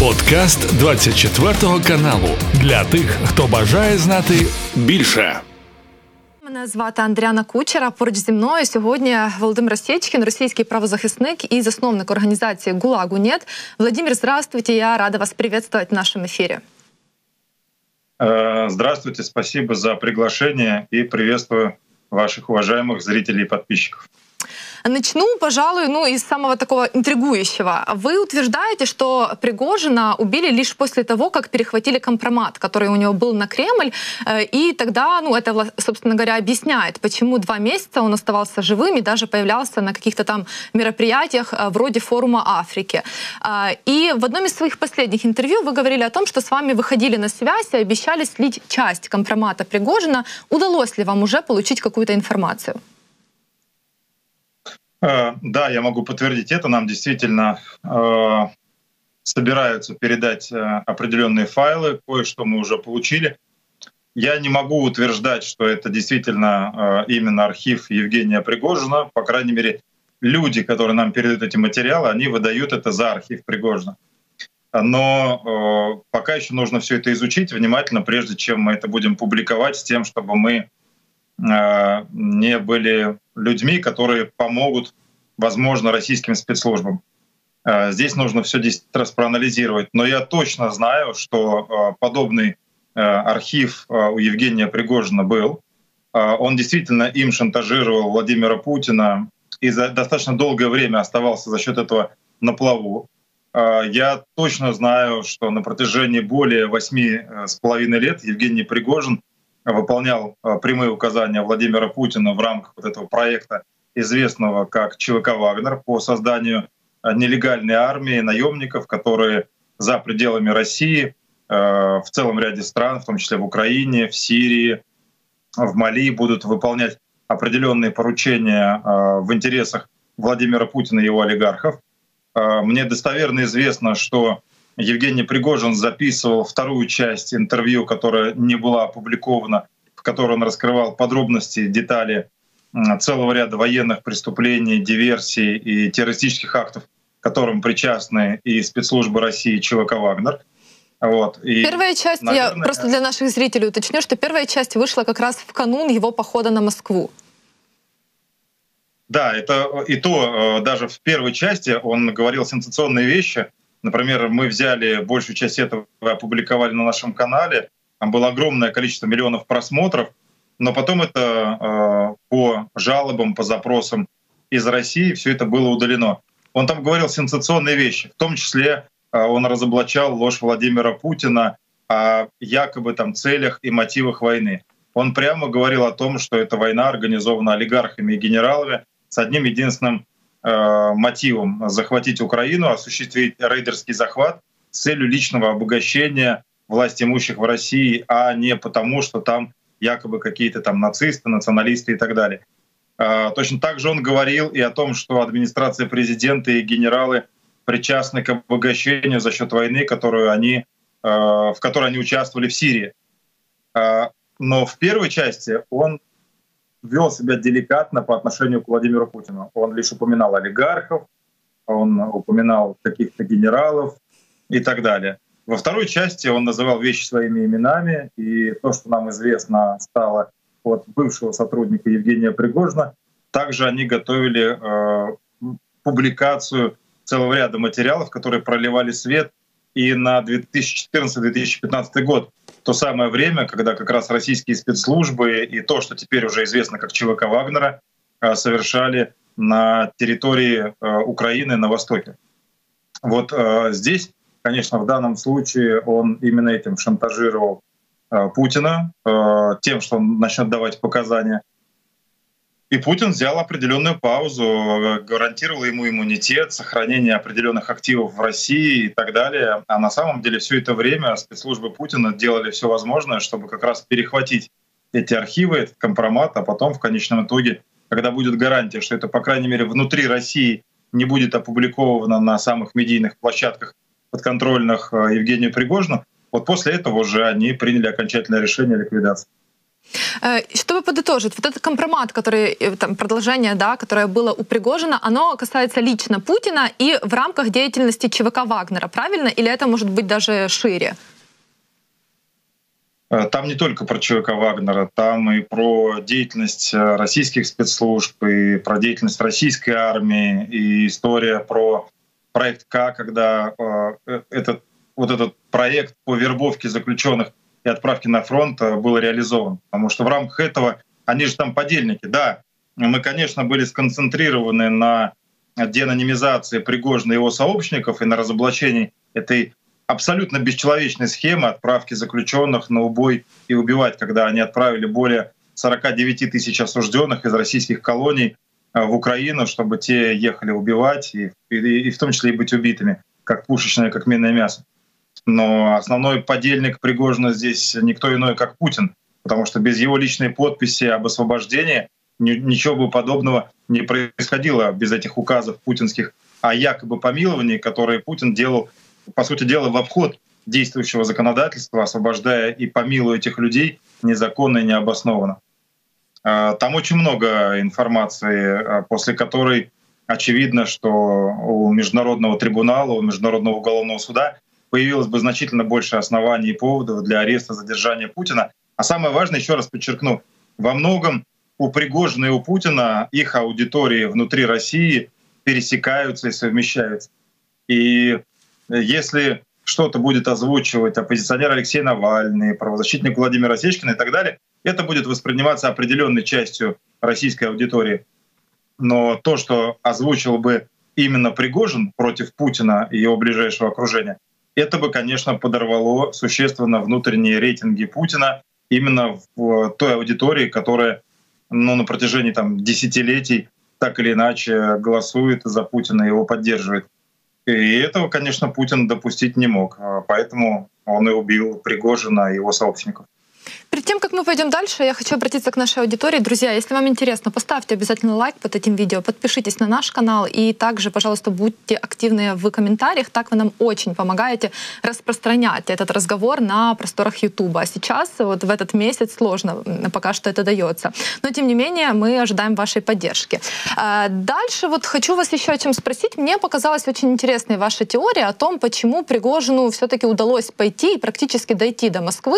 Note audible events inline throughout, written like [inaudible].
Подкаст 24 каналу для тих, хто бажає знати більше. Мене звати Андріана Кучера. Поруч зі мною сьогодні Володимир Сєчкін, російський правозахисник і засновник організації ГУЛАГу НЕТ. Владимир, здравствуйте. Я рада вас приветствовать в нашем эфире. Э, здравствуйте, спасибо за приглашение и приветствую ваших уважаемых зрителей и подписчиков. Начну, пожалуй, ну, из самого такого интригующего. Вы утверждаете, что Пригожина убили лишь после того, как перехватили компромат, который у него был на Кремль, э, и тогда, ну, это, собственно говоря, объясняет, почему два месяца он оставался живым и даже появлялся на каких-то там мероприятиях э, вроде форума Африки. Э, и в одном из своих последних интервью вы говорили о том, что с вами выходили на связь и обещали слить часть компромата Пригожина. Удалось ли вам уже получить какую-то информацию? Э, да, я могу подтвердить это. Нам действительно э, собираются передать э, определенные файлы, кое-что мы уже получили. Я не могу утверждать, что это действительно именно архив Евгения Пригожина. По крайней мере, люди, которые нам передают эти материалы, они выдают это за архив Пригожина. Но пока еще нужно все это изучить внимательно, прежде чем мы это будем публиковать, с тем, чтобы мы не были людьми, которые помогут, возможно, российским спецслужбам. Э, здесь нужно все 10 раз проанализировать. Но я точно знаю, что э, подобный э, архив у Евгения Пригожина был. Он действительно им шантажировал Владимира Путина и за достаточно долгое время оставался за счет этого на плаву. Я точно знаю, что на протяжении более восьми с половиной лет Евгений Пригожин выполнял а, прямые указания Владимира Путина в рамках вот этого проекта, известного как ЧВК «Вагнер» по созданию а, нелегальной армии наемников, которые за пределами России а, в целом ряде стран, в том числе в Украине, в Сирии, в Мали, будут выполнять определенные поручения в интересах Владимира Путина и его олигархов. Мне достоверно известно, что Евгений Пригожин записывал вторую часть интервью, которая не была опубликована, в которой он раскрывал подробности, детали целого ряда военных преступлений, диверсий и террористических актов, к которым причастны и спецслужбы России, и ЧВК «Вагнер». Вот. И, первая часть, наверное, я просто для наших зрителей уточню, что первая часть вышла как раз в канун его похода на Москву. Да, это и то, э, даже в первой части он говорил сенсационные вещи, Например, мы взяли большую часть этого опубликовали на нашем канале. Там было огромное количество миллионов просмотров, но потом это э, по жалобам, по запросам из России все это было удалено. Он там говорил сенсационные вещи, в том числе э, он разоблачал ложь Владимира Путина о якобы там целях и мотивах войны. Он прямо говорил о том, что эта война организована олигархами и генералами с одним единственным мотивом захватить Украину, осуществить рейдерский захват с целью личного обогащения власти имущих в России, а не потому, что там якобы какие-то там нацисты, националисты и так далее. Э, точно так же он говорил и о том, что администрация президента и генералы причастны к обогащению за счет войны, которую они, э, в которой они участвовали в Сирии. Но в первой части он вел себя деликатно по отношению к Владимиру Путину. Он лишь упоминал олигархов, он упоминал каких-то генералов и так далее. Во второй части он называл вещи своими именами, и то, что нам известно стало от бывшего сотрудника Евгения Пригожина, также они готовили э, публикацию целого ряда материалов, которые проливали свет и на 2014-2015 год то самое время, когда как раз российские спецслужбы и то, что теперь уже известно как ЧВК Вагнера, э, совершали на территории э, Украины на востоке. Вот э, здесь, конечно, в данном случае он именно этим шантажировал Путина, тем, что он начнет давать показания. И Путин взял определенную паузу, гарантировал ему иммунитет, сохранение определенных активов в России и так далее. А на самом деле все это время спецслужбы Путина делали все возможное, чтобы как раз перехватить эти архивы, этот компромат, а потом в конечном итоге, когда будет гарантия, что это, по крайней мере, внутри России не будет опубликовано на самых медийных площадках подконтрольных э, Евгению Пригожину, вот после этого уже они приняли окончательное решение ликвидации. Э, чтобы подытожить, вот этот компромат, который, э, там, продолжение, да, которое было у Пригожина, оно касается лично Путина и в рамках деятельности ЧВК Вагнера, правильно? Или это может быть даже шире? Э, там не только про ЧВК Вагнера, там и про деятельность российских спецслужб, и про деятельность российской армии, и история про проект К, когда этот, вот этот проект по вербовке заключенных отправки на фронт э, был реализован. Потому что в рамках этого они же там подельники. Да, мы, конечно, были сконцентрированы на деанонимизации Пригожина и его сообщников и на разоблачении этой абсолютно бесчеловечной схемы отправки заключенных на убой и убивать, когда они отправили более 49 тысяч осужденных из российских колоний э, в Украину, чтобы те ехали убивать и, и, и в том числе и быть убитыми, как пушечное, как минное мясо. Но основной подельник Пригожина здесь никто иной, как Путин, потому что без его личной подписи об освобождении ничего бы подобного не происходило без этих указов путинских о якобы помиловании, которые Путин делал, по сути дела, в обход действующего законодательства, освобождая и помилуя этих людей незаконно и необоснованно. А, там очень много информации, а, после которой очевидно, что у Международного трибунала, у Международного уголовного суда появилось бы значительно больше оснований и поводов для ареста, задержания Путина. А самое важное, еще раз подчеркну, во многом у Пригожина и у Путина их аудитории внутри России пересекаются и совмещаются. И если что-то будет озвучивать оппозиционер Алексей Навальный, правозащитник Владимир Осечкин и так далее, это будет восприниматься определенной частью российской аудитории. Но то, что озвучил бы именно Пригожин против Путина и его ближайшего окружения, это бы, конечно, подорвало существенно внутренние рейтинги Путина именно в той аудитории, которая ну, на протяжении там, десятилетий так или иначе голосует за Путина и его поддерживает. И этого, конечно, Путин допустить не мог. А поэтому он и убил Пригожина и его сообщников. Перед тем, как мы пойдем дальше, я хочу обратиться к нашей аудитории. Друзья, если вам интересно, поставьте обязательно лайк под этим видео, подпишитесь на наш канал и также, пожалуйста, будьте активны в комментариях. Так вы нам очень помогаете распространять этот разговор на просторах Ютуба. А сейчас, вот в этот месяц, сложно пока что это дается. Но, тем не менее, мы ожидаем вашей поддержки. А, дальше вот хочу вас еще о чем спросить. Мне показалась очень интересной ваша теория о том, почему Пригожину все-таки удалось пойти и практически дойти до Москвы.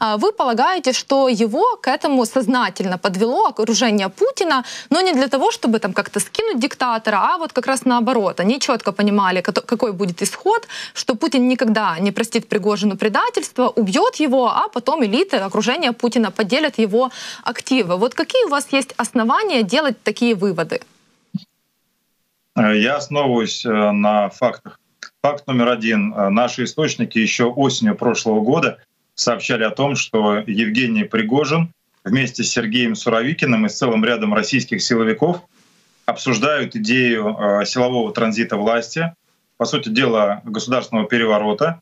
А, вы полагаете, что его к этому сознательно подвело окружение Путина, но не для того, чтобы там как-то скинуть диктатора, а вот как раз наоборот. Они четко понимали, какой будет исход, что Путин никогда не простит Пригожину предательство, убьет его, а потом элиты окружения Путина поделят его активы. Вот какие у вас есть основания делать такие выводы? Я основываюсь э, на фактах. Факт номер один. Э, наши источники еще осенью прошлого года сообщали о том, что Евгений Пригожин вместе с Сергеем Суровикиным и с целым рядом российских силовиков обсуждают идею э, силового транзита власти, по сути дела государственного переворота,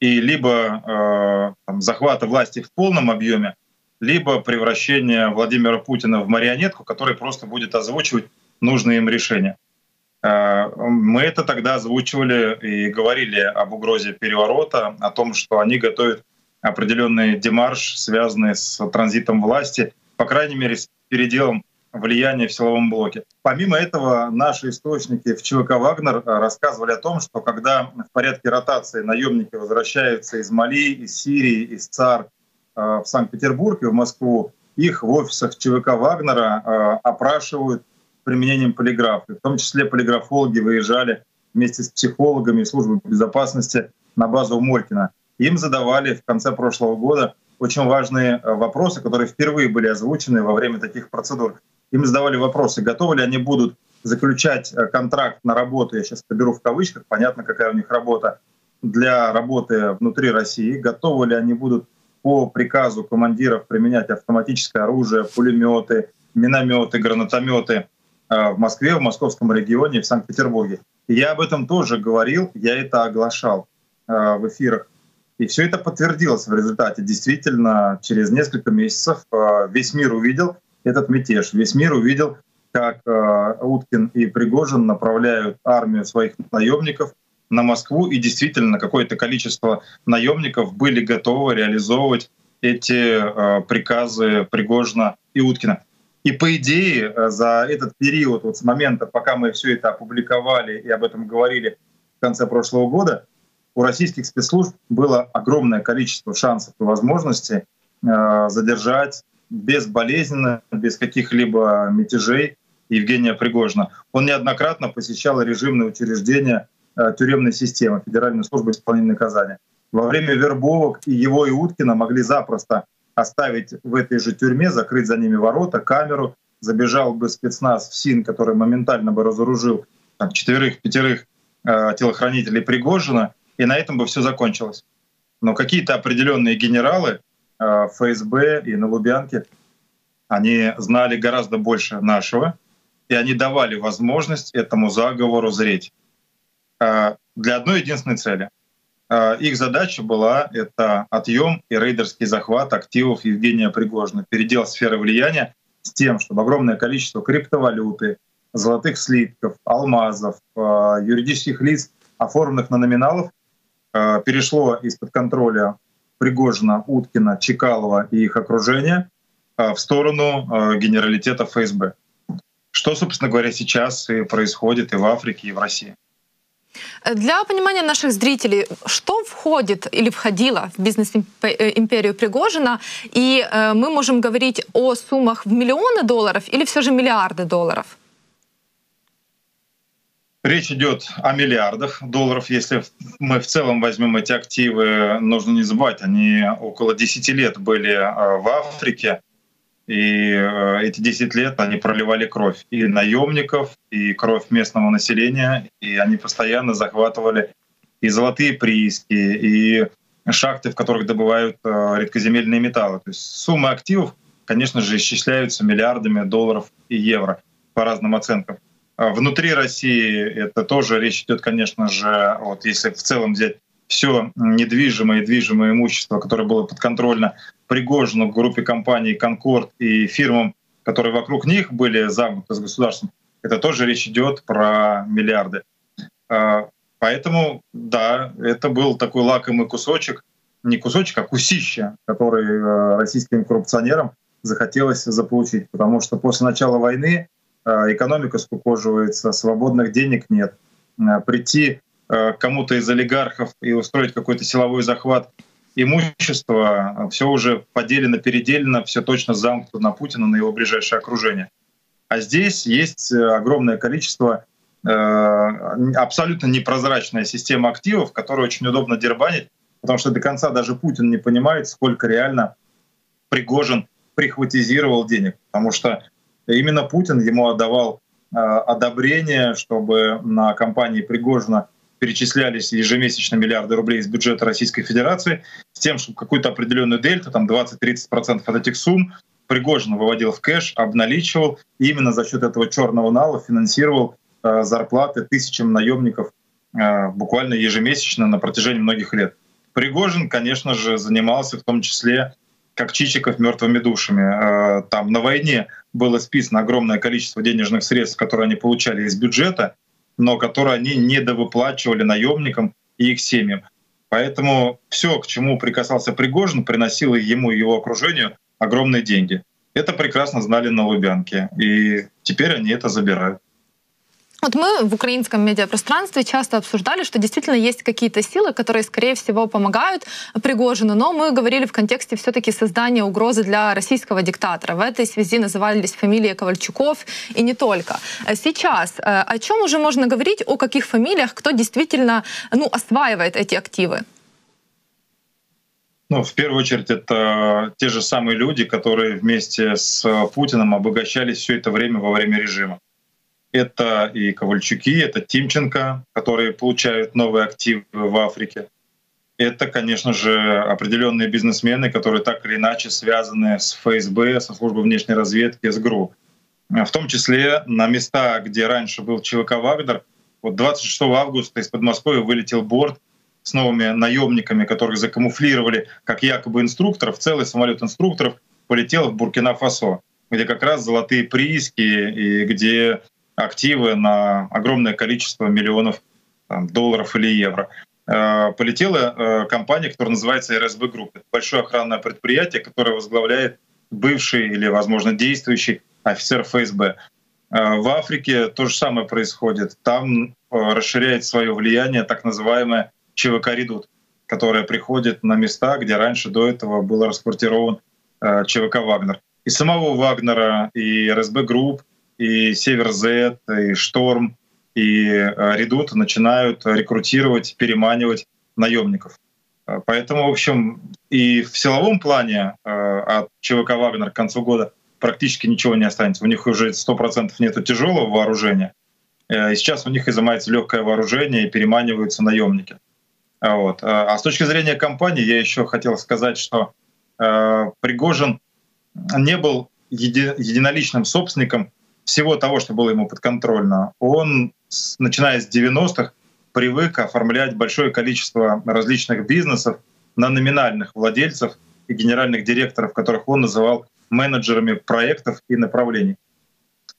и либо э, там, захвата власти в полном объеме, либо превращение Владимира Путина в марионетку, который просто будет озвучивать нужные им решения. Э, мы это тогда озвучивали и говорили об угрозе переворота, о том, что они готовят определенный демарш, связанный с транзитом власти, по крайней мере, с переделом влияния в силовом блоке. Помимо этого, наши источники в ЧВК «Вагнер» рассказывали о том, что когда в порядке ротации наемники возвращаются из Мали, из Сирии, из ЦАР э, в Санкт-Петербург и в Москву, их в офисах ЧВК «Вагнера» э, опрашивают применением полиграфа. В том числе полиграфологи выезжали вместе с психологами и службой безопасности на базу Моркина им задавали в конце прошлого года очень важные э, вопросы, которые впервые были озвучены во время таких процедур. Им задавали вопросы, готовы ли они будут заключать э, контракт на работу, я сейчас поберу в кавычках, понятно, какая у них работа, для работы внутри России, готовы ли они будут по приказу командиров применять автоматическое оружие, пулеметы, минометы, гранатометы э, в Москве, в московском регионе, в Санкт-Петербурге. Я об этом тоже говорил, я это оглашал в эфирах и все это подтвердилось в результате. Действительно, через несколько месяцев э, весь мир увидел этот мятеж. Весь мир увидел, как э, Уткин и Пригожин направляют армию своих наемников на Москву, и действительно какое-то количество наемников были готовы реализовывать эти э, приказы Пригожина и Уткина. И по идее за этот период, вот с момента, пока мы все это опубликовали и об этом говорили в конце прошлого года, у российских спецслужб было огромное количество шансов и возможностей задержать безболезненно, без каких-либо мятежей Евгения Пригожина. Он неоднократно посещал режимные учреждения э, тюремной системы, Федеральной службы исполнения наказания. Во время вербовок и его, и Уткина могли запросто оставить в этой же тюрьме, закрыть за ними ворота, камеру, забежал бы спецназ в СИН, который моментально бы разоружил четверых-пятерых э, телохранителей Пригожина, и на этом бы все закончилось. Но какие-то определенные генералы э, ФСБ и на Лубянке, они знали гораздо больше нашего, и они давали возможность этому заговору зреть а, для одной единственной цели. А, их задача была это отъем и рейдерский захват активов Евгения Пригожина, передел сферы влияния с тем, чтобы огромное количество криптовалюты, золотых слитков, алмазов, юридических лиц, оформленных на номиналов, перешло из-под контроля Пригожина, Уткина, Чекалова и их окружения в сторону генералитета ФСБ. Что, собственно говоря, сейчас и происходит и в Африке, и в России. Для понимания наших зрителей, что входит или входило в бизнес-империю Пригожина, и э, мы можем говорить о суммах в миллионы долларов или все же миллиарды долларов? Речь идет о миллиардах долларов. Если мы в целом возьмем эти активы, нужно не забывать, они около 10 лет были э, в Африке. И э, эти 10 лет они проливали кровь и наемников, и кровь местного населения, и они постоянно захватывали и золотые прииски, и шахты, в которых добывают э, редкоземельные металлы. То есть суммы активов, конечно же, исчисляются миллиардами долларов и евро по разным оценкам. А внутри России это тоже речь идет, конечно же, вот если в целом взять все недвижимое и движимое имущество, которое было подконтрольно Пригожину, группе компаний «Конкорд» и фирмам, которые вокруг них были замкнуты с государством, это тоже речь идет про миллиарды. А, поэтому, да, это был такой лакомый кусочек, не кусочек, а кусище, который э, российским коррупционерам захотелось заполучить. Потому что после начала войны экономика скукоживается, свободных денег нет. Э, прийти кому-то из олигархов и устроить какой-то силовой захват имущество, все уже поделено, переделено, все точно замкнуто на Путина, на его ближайшее окружение. А здесь есть э, огромное количество э, абсолютно непрозрачная система активов, которую очень удобно дербанить, потому что до конца даже Путин не понимает, сколько реально Пригожин прихватизировал денег, потому что именно Путин ему отдавал э, одобрение, чтобы на компании Пригожина перечислялись ежемесячно миллиарды рублей из бюджета Российской Федерации с тем, чтобы какую-то определенную дельту, там 20-30% от этих сумм, Пригожин выводил в кэш, обналичивал, и именно за счет этого черного нала финансировал э, зарплаты тысячам наемников э, буквально ежемесячно на протяжении многих лет. Пригожин, конечно же, занимался в том числе как Чичиков мертвыми душами. Э, там на войне было списано огромное количество денежных средств, которые они получали из бюджета, но которые они недовыплачивали наемникам и их семьям. Поэтому все, к чему прикасался Пригожин, приносило ему и его окружению огромные деньги. Это прекрасно знали на Лубянке, и теперь они это забирают. Вот мы в украинском медиапространстве часто обсуждали, что действительно есть какие-то силы, которые, скорее всего, помогают Пригожину, но мы говорили в контексте все-таки создания угрозы для российского диктатора. В этой связи назывались фамилии Ковальчуков и не только. Сейчас э, о чем уже можно говорить, о каких фамилиях, кто действительно ну, осваивает эти активы? Ну, в первую очередь, это те же самые люди, которые вместе с Путиным обогащались все это время во время режима. Это и Ковальчуки, это Тимченко, которые получают новые активы в Африке. Это, конечно же, определенные бизнесмены, которые так или иначе связаны с ФСБ, со службой внешней разведки, с ГРУ. В том числе на места, где раньше был ЧВК «Вагнер», вот 26 августа из Подмосковья вылетел борт с новыми наемниками, которых закамуфлировали как якобы инструкторов. Целый самолет инструкторов полетел в Буркина-Фасо, где как раз золотые прииски и где активы на огромное количество миллионов там, долларов или евро. полетела компания, которая называется РСБ Групп. Это большое охранное предприятие, которое возглавляет бывший или, возможно, действующий офицер ФСБ. В Африке то же самое происходит. Там расширяет свое влияние так называемая ЧВК «Редут», которая приходит на места, где раньше до этого был расквартирован ЧВК «Вагнер». И самого Вагнера, и РСБ Групп, и Север Z, и Шторм, и э, Редут начинают рекрутировать, переманивать наемников. Э, поэтому, в общем, и в силовом плане э, от ЧВК «Вагнер» к концу года практически ничего не останется. У них уже 100% нет тяжелого вооружения. И сейчас у них изымается легкое вооружение и переманиваются наемники. Вот. А с точки зрения компании я еще хотел сказать, что Пригожин не был еди, единоличным собственником всего того, что было ему подконтрольно. Он, начиная с 90-х, привык оформлять большое количество различных бизнесов на номинальных владельцев и генеральных директоров, которых он называл менеджерами проектов и направлений.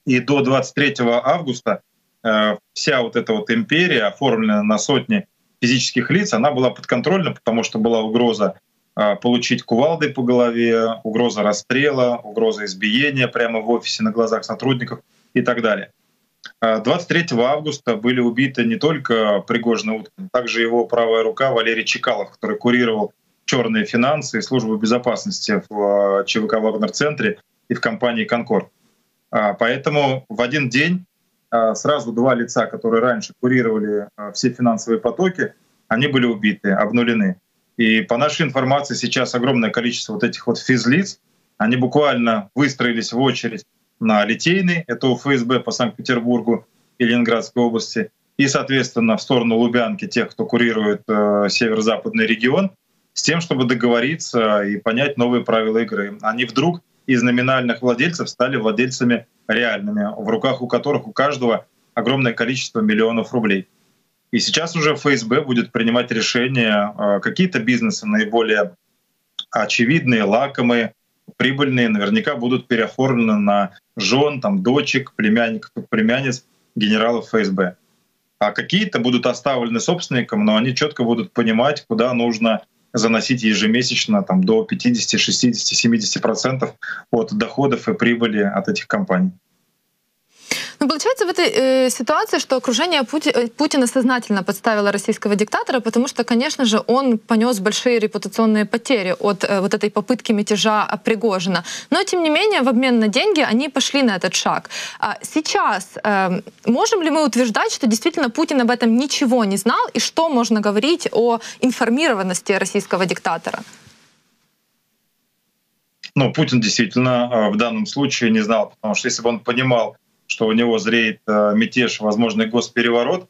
И до 23 августа э, вся вот эта вот империя, оформленная на сотни физических лиц, она была подконтрольна, потому что была угроза получить кувалдой по голове, угроза расстрела, угроза избиения прямо в офисе на глазах сотрудников и так далее. 23 а, августа были убиты не только Пригожин Уткин, также его правая рука Валерий Чекалов, который курировал черные финансы и службу безопасности в а, ЧВК «Вагнер-центре» и в компании «Конкорд». Поэтому в один день сразу два лица, которые раньше курировали все финансовые потоки, они были убиты, обнулены. И по нашей информации сейчас огромное количество вот этих вот физлиц, они буквально выстроились в очередь на Литейный, это у ФСБ по Санкт-Петербургу и Ленинградской области, и, соответственно, в сторону Лубянки тех, кто курирует э, северо-западный регион, с тем, чтобы договориться и понять новые правила игры. Они вдруг из номинальных владельцев стали владельцами реальными, в руках у которых у каждого огромное количество миллионов рублей. И сейчас уже ФСБ будет принимать решения, а, какие-то бизнесы наиболее очевидные, лакомые, прибыльные, наверняка будут переоформлены на жен, там, дочек, племянников, племянниц генералов ФСБ. А какие-то будут оставлены собственникам, но они четко будут понимать, куда нужно заносить ежемесячно там, до 50, 60, 70 процентов от доходов и прибыли от этих компаний. Ну, получается в этой э, ситуации, что окружение Пути, э, Путина сознательно подставило российского диктатора, потому что, конечно же, он понес большие репутационные потери от э, вот этой попытки мятежа Пригожина. Но, тем не менее, в обмен на деньги они пошли на этот шаг. А сейчас э, можем ли мы утверждать, что действительно Путин об этом ничего не знал, и что можно говорить о информированности российского диктатора? Ну, Путин действительно э, в данном случае не знал, потому что если бы он понимал, что у него зреет э, мятеж, возможный госпереворот,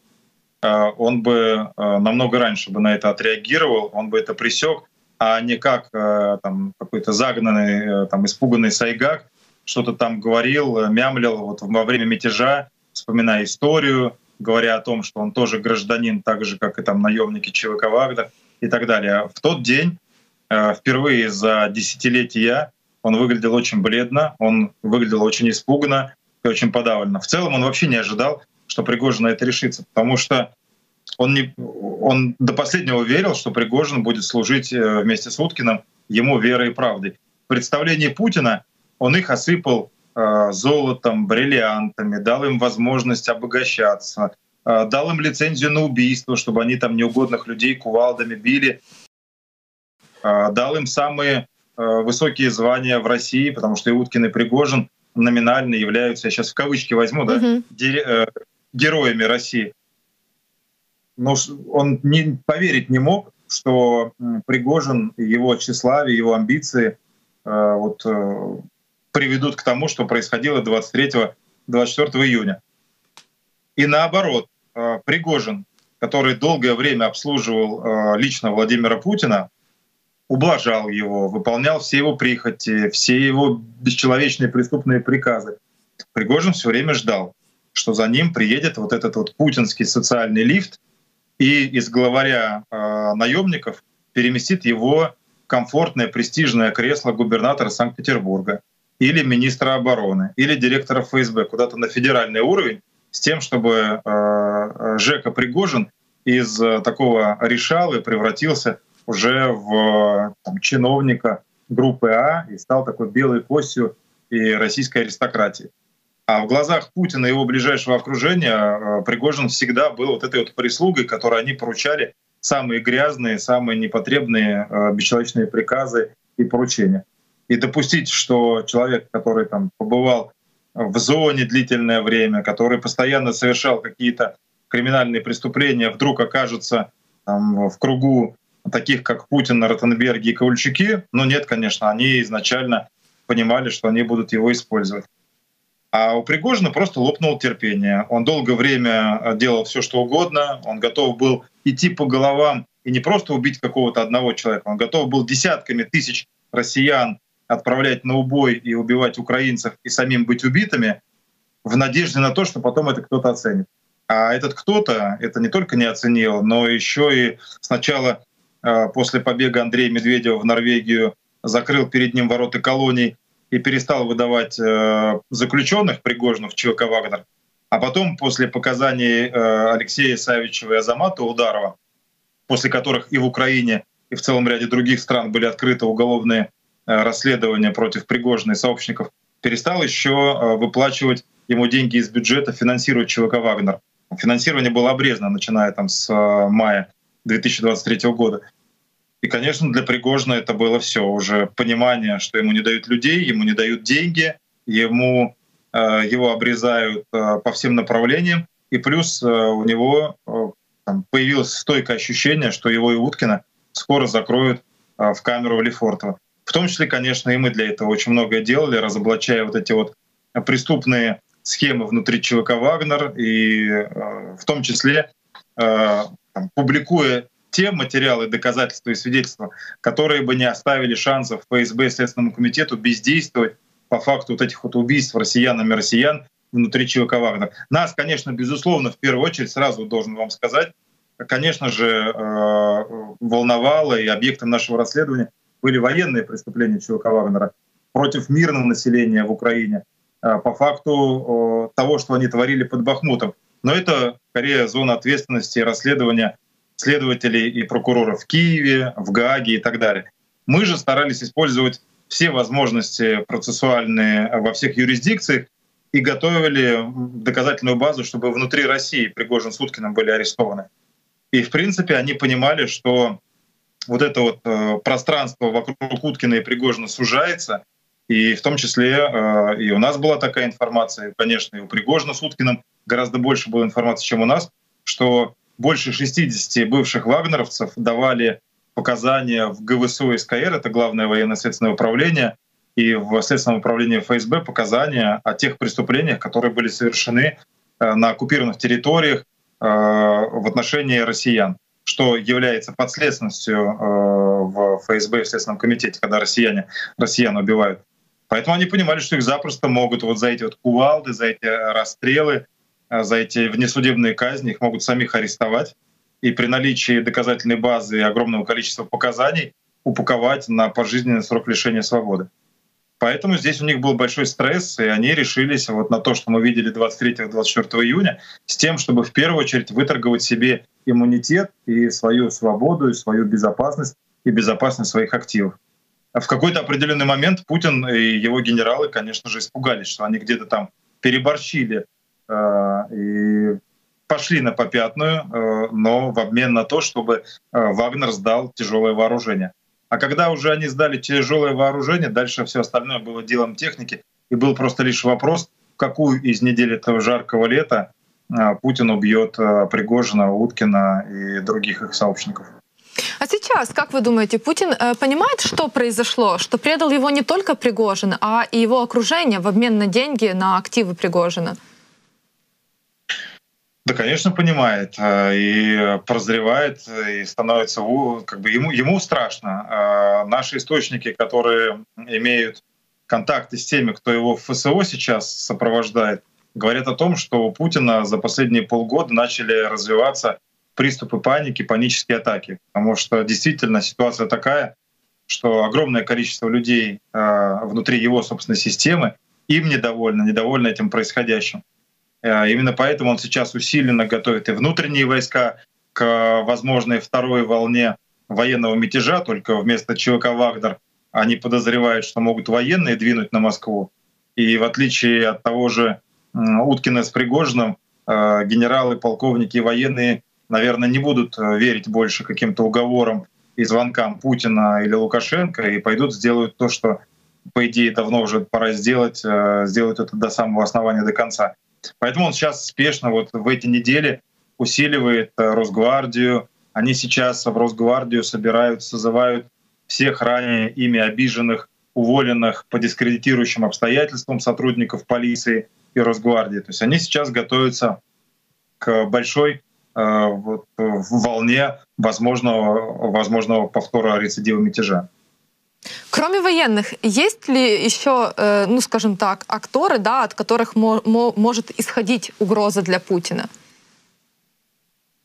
э, он бы э, намного раньше бы на это отреагировал, он бы это пресек, а не как там, какой-то загнанный, там, испуганный сайгак что-то там говорил, мямлил вот во время мятежа, вспоминая историю, говоря о том, что он тоже гражданин, так же, как и там наемники ЧВК Вагнер и так далее. В тот день, впервые за десятилетия, он выглядел очень бледно, он выглядел очень испуганно, и очень подавлено. В целом он вообще не ожидал, что Пригожин на это решится, потому что он, не, он до последнего верил, что Пригожин будет служить э, вместе с Уткиным ему верой и правдой. В представлении Путина он их осыпал э, золотом, бриллиантами, дал им возможность обогащаться, э, дал им лицензию на убийство, чтобы они там неугодных людей кувалдами били, дал им самые высокие звания в России, потому что и Уткин, и Пригожин номинально являются, я сейчас в кавычки возьму, да, угу. э, героями России. Но он не, поверить не мог, что Пригожин, его тщеславие, его амбиции э, вот, э, приведут к тому, что происходило 23-24 июня. И наоборот, э, Пригожин, который долгое время обслуживал э, лично Владимира Путина, ублажал его, выполнял все его прихоти, все его бесчеловечные преступные приказы. Пригожин все время ждал, что за ним приедет вот этот вот путинский социальный лифт и из главаря э, наемников переместит его в комфортное престижное кресло губернатора Санкт-Петербурга или министра обороны или директора ФСБ куда-то на федеральный уровень с тем, чтобы э, Жека Пригожин из такого решала превратился уже в там, чиновника группы А и стал такой белой костью и российской аристократии. А в глазах Путина и его ближайшего окружения Пригожин всегда был вот этой вот прислугой, которой они поручали самые грязные, самые непотребные бесчеловечные приказы и поручения. И допустить, что человек, который там побывал в зоне длительное время, который постоянно совершал какие-то криминальные преступления, вдруг окажется там, в кругу таких, как Путин, Ротенберги и Ковальчуки. Но нет, конечно, они изначально понимали, что они будут его использовать. А у Пригожина просто лопнуло терпение. Он долгое время делал все, что угодно. Он готов был идти по головам и не просто убить какого-то одного человека. Он готов был десятками тысяч россиян отправлять на убой и убивать украинцев и самим быть убитыми в надежде на то, что потом это кто-то оценит. А этот кто-то это не только не оценил, но еще и сначала э, после побега Андрея Медведева в Норвегию закрыл перед ним ворота колоний и перестал выдавать э, заключенных Пригожину в ЧВК «Вагнер», а потом после показаний э, Алексея Савичева и Азамата Ударова, после которых и в Украине, и в целом ряде других стран были открыты уголовные Э, расследования против Пригожина и сообщников, перестал еще э, выплачивать ему деньги из бюджета, финансировать ЧВК «Вагнер». Финансирование было обрезано, начиная там с э, мая 2023 года. И, конечно, для Пригожина это было все уже понимание, что ему не дают людей, ему не дают деньги, ему его обрезают по всем направлениям, и плюс у него там, появилось стойкое ощущение, что его и Уткина скоро закроют в камеру Лефортово. В том числе, конечно, и мы для этого очень многое делали, разоблачая вот эти вот преступные схемы внутри ЧВК «Вагнер», и э, в том числе э, там, публикуя те материалы, доказательства и свидетельства, которые бы не оставили шансов ФСБ и Следственному комитету бездействовать по факту вот этих вот убийств россиянами россиян внутри ЧВК «Вагнер». Нас, конечно, безусловно, в первую очередь, сразу должен вам сказать, конечно же, э, волновало и объектом нашего расследования были военные преступления ЧВК Вагнера против мирного населения в Украине э, по факту того, что они творили под Бахмутом. Но это скорее зона ответственности расследования следователей и прокуроров в Киеве, в Гааге и так далее. Мы же старались использовать все возможности процессуальные во всех юрисдикциях и готовили доказательную базу, чтобы внутри России Пригожин с Уткиным были арестованы. И, в принципе, они понимали, что вот это вот э, пространство вокруг Уткина и Пригожина сужается, и в том числе э, и у нас была такая информация, конечно, и у Пригожина с Уткиным гораздо больше было информации, чем у нас, что больше 60 бывших вагнеровцев давали показания в ГВСУ и СКР, это главное военно-следственное управление, и в Следственном управлении ФСБ показания о тех преступлениях, которые были совершены э, на оккупированных территориях э, в отношении россиян что является подследственностью э, в ФСБ и в Следственном комитете, когда россияне россиян убивают. Поэтому они понимали, что их запросто могут вот за эти вот кувалды, за эти расстрелы, за эти внесудебные казни, их могут самих арестовать и при наличии доказательной базы и огромного количества показаний упаковать на пожизненный срок лишения свободы. Поэтому здесь у них был большой стресс, и они решились вот на то, что мы видели 23-24 июня, с тем, чтобы в первую очередь выторговать себе иммунитет и свою свободу, и свою безопасность, и безопасность своих активов. В какой-то определенный момент Путин и его генералы, конечно же, испугались, что они где-то там переборщили э, и пошли на попятную, э, но в обмен на то, чтобы э, Вагнер сдал тяжелое вооружение. А когда уже они сдали тяжелое вооружение, дальше все остальное было делом техники, и был просто лишь вопрос, в какую из недель этого жаркого лета Путин убьет Пригожина, Уткина и других их сообщников. А сейчас, как вы думаете, Путин э, понимает, что произошло, что предал его не только Пригожин, а и его окружение в обмен на деньги, на активы Пригожина? Да, конечно, понимает э, и прозревает, и становится как бы ему ему страшно. Э, наши источники, которые имеют контакты с теми, кто его в ФСО сейчас сопровождает, говорят о том, что у Путина за последние полгода начали развиваться приступы паники, панические атаки, потому что действительно ситуация такая, что огромное количество людей э, внутри его собственной системы им недовольны, недовольны этим происходящим. Э, именно поэтому он сейчас усиленно готовит и внутренние войска, к возможной второй волне военного мятежа, только вместо ЧВК «Вагнер» они подозревают, что могут военные двинуть на Москву. И в отличие от того же Уткина с Пригожиным, э, генералы, полковники и военные, наверное, не будут э, верить больше каким-то уговорам и звонкам Путина или Лукашенко и пойдут сделают то, что по идее давно уже пора сделать, э, сделать это до самого основания, до конца. Поэтому он сейчас спешно вот в эти недели усиливает Росгвардию. Они сейчас в Росгвардию собирают, созывают всех ранее ими обиженных, уволенных по дискредитирующим обстоятельствам сотрудников полиции и Росгвардии. То есть они сейчас готовятся к большой э, вот, волне возможного, возможного повтора рецидива мятежа. Кроме военных, есть ли еще, э, ну скажем так, акторы, да, от которых мо мо может исходить угроза для Путина?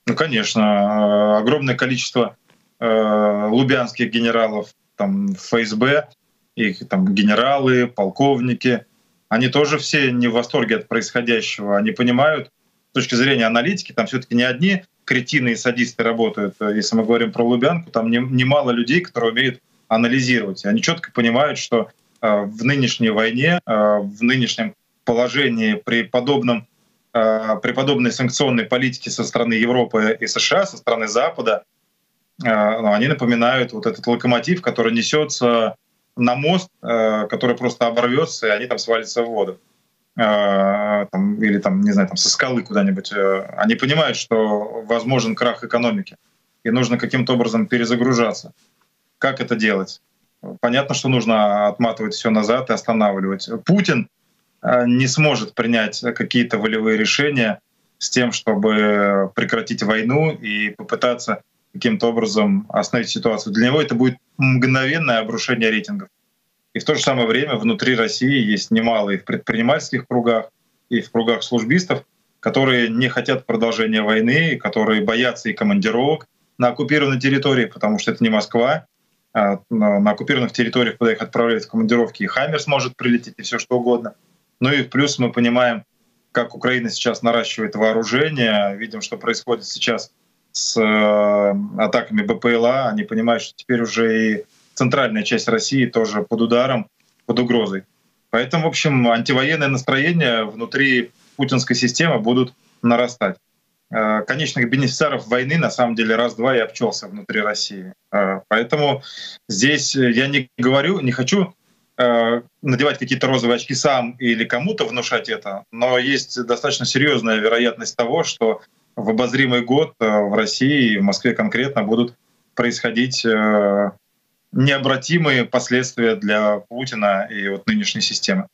Ну, конечно, э, огромное количество э, лубянских генералов там ФСБ, их там генералы, полковники, они тоже все не в восторге от происходящего. Они понимают, с точки зрения аналитики, там все-таки не одни кретины и садисты работают. Если мы говорим про Лубянку, там немало людей, которые умеют анализировать. Они четко понимают, что э, в нынешней войне, э, в нынешнем положении при подобном э, при подобной санкционной политике со стороны Европы и США, со стороны Запада, ну, они напоминают вот этот локомотив, который несется на мост, который просто оборвется, и они там свалятся в воду. Там, или там, не знаю, там со скалы куда-нибудь. Они понимают, что возможен крах экономики, и нужно каким-то образом перезагружаться. Как это делать? Понятно, что нужно отматывать все назад и останавливать. Путин э, не сможет принять какие-то волевые решения с тем, чтобы прекратить войну и попытаться каким-то образом остановить ситуацию. Для него это будет мгновенное обрушение рейтингов. И в то же самое время внутри России есть немало и в предпринимательских кругах, и в кругах службистов, которые не хотят продолжения войны, которые боятся и командировок на оккупированной территории, потому что это не Москва, на оккупированных территориях, куда их отправляют в командировки, и Хаммерс может прилететь, и все что угодно. Ну и плюс мы понимаем, как Украина сейчас наращивает вооружение, видим, что происходит сейчас с э, атаками БПЛА, они понимают, что теперь уже и центральная часть России тоже под ударом, под угрозой. Поэтому, в общем, антивоенные настроения внутри путинской системы будут нарастать. Э, конечных бенефициаров войны на самом деле раз-два и обчелся внутри России. Э, поэтому здесь я не говорю, не хочу э, надевать какие-то розовые очки сам или кому-то внушать это, но есть достаточно серьезная вероятность того, что в обозримый год в России, в Москве конкретно, будут происходить необратимые последствия для Путина и вот нынешней системы.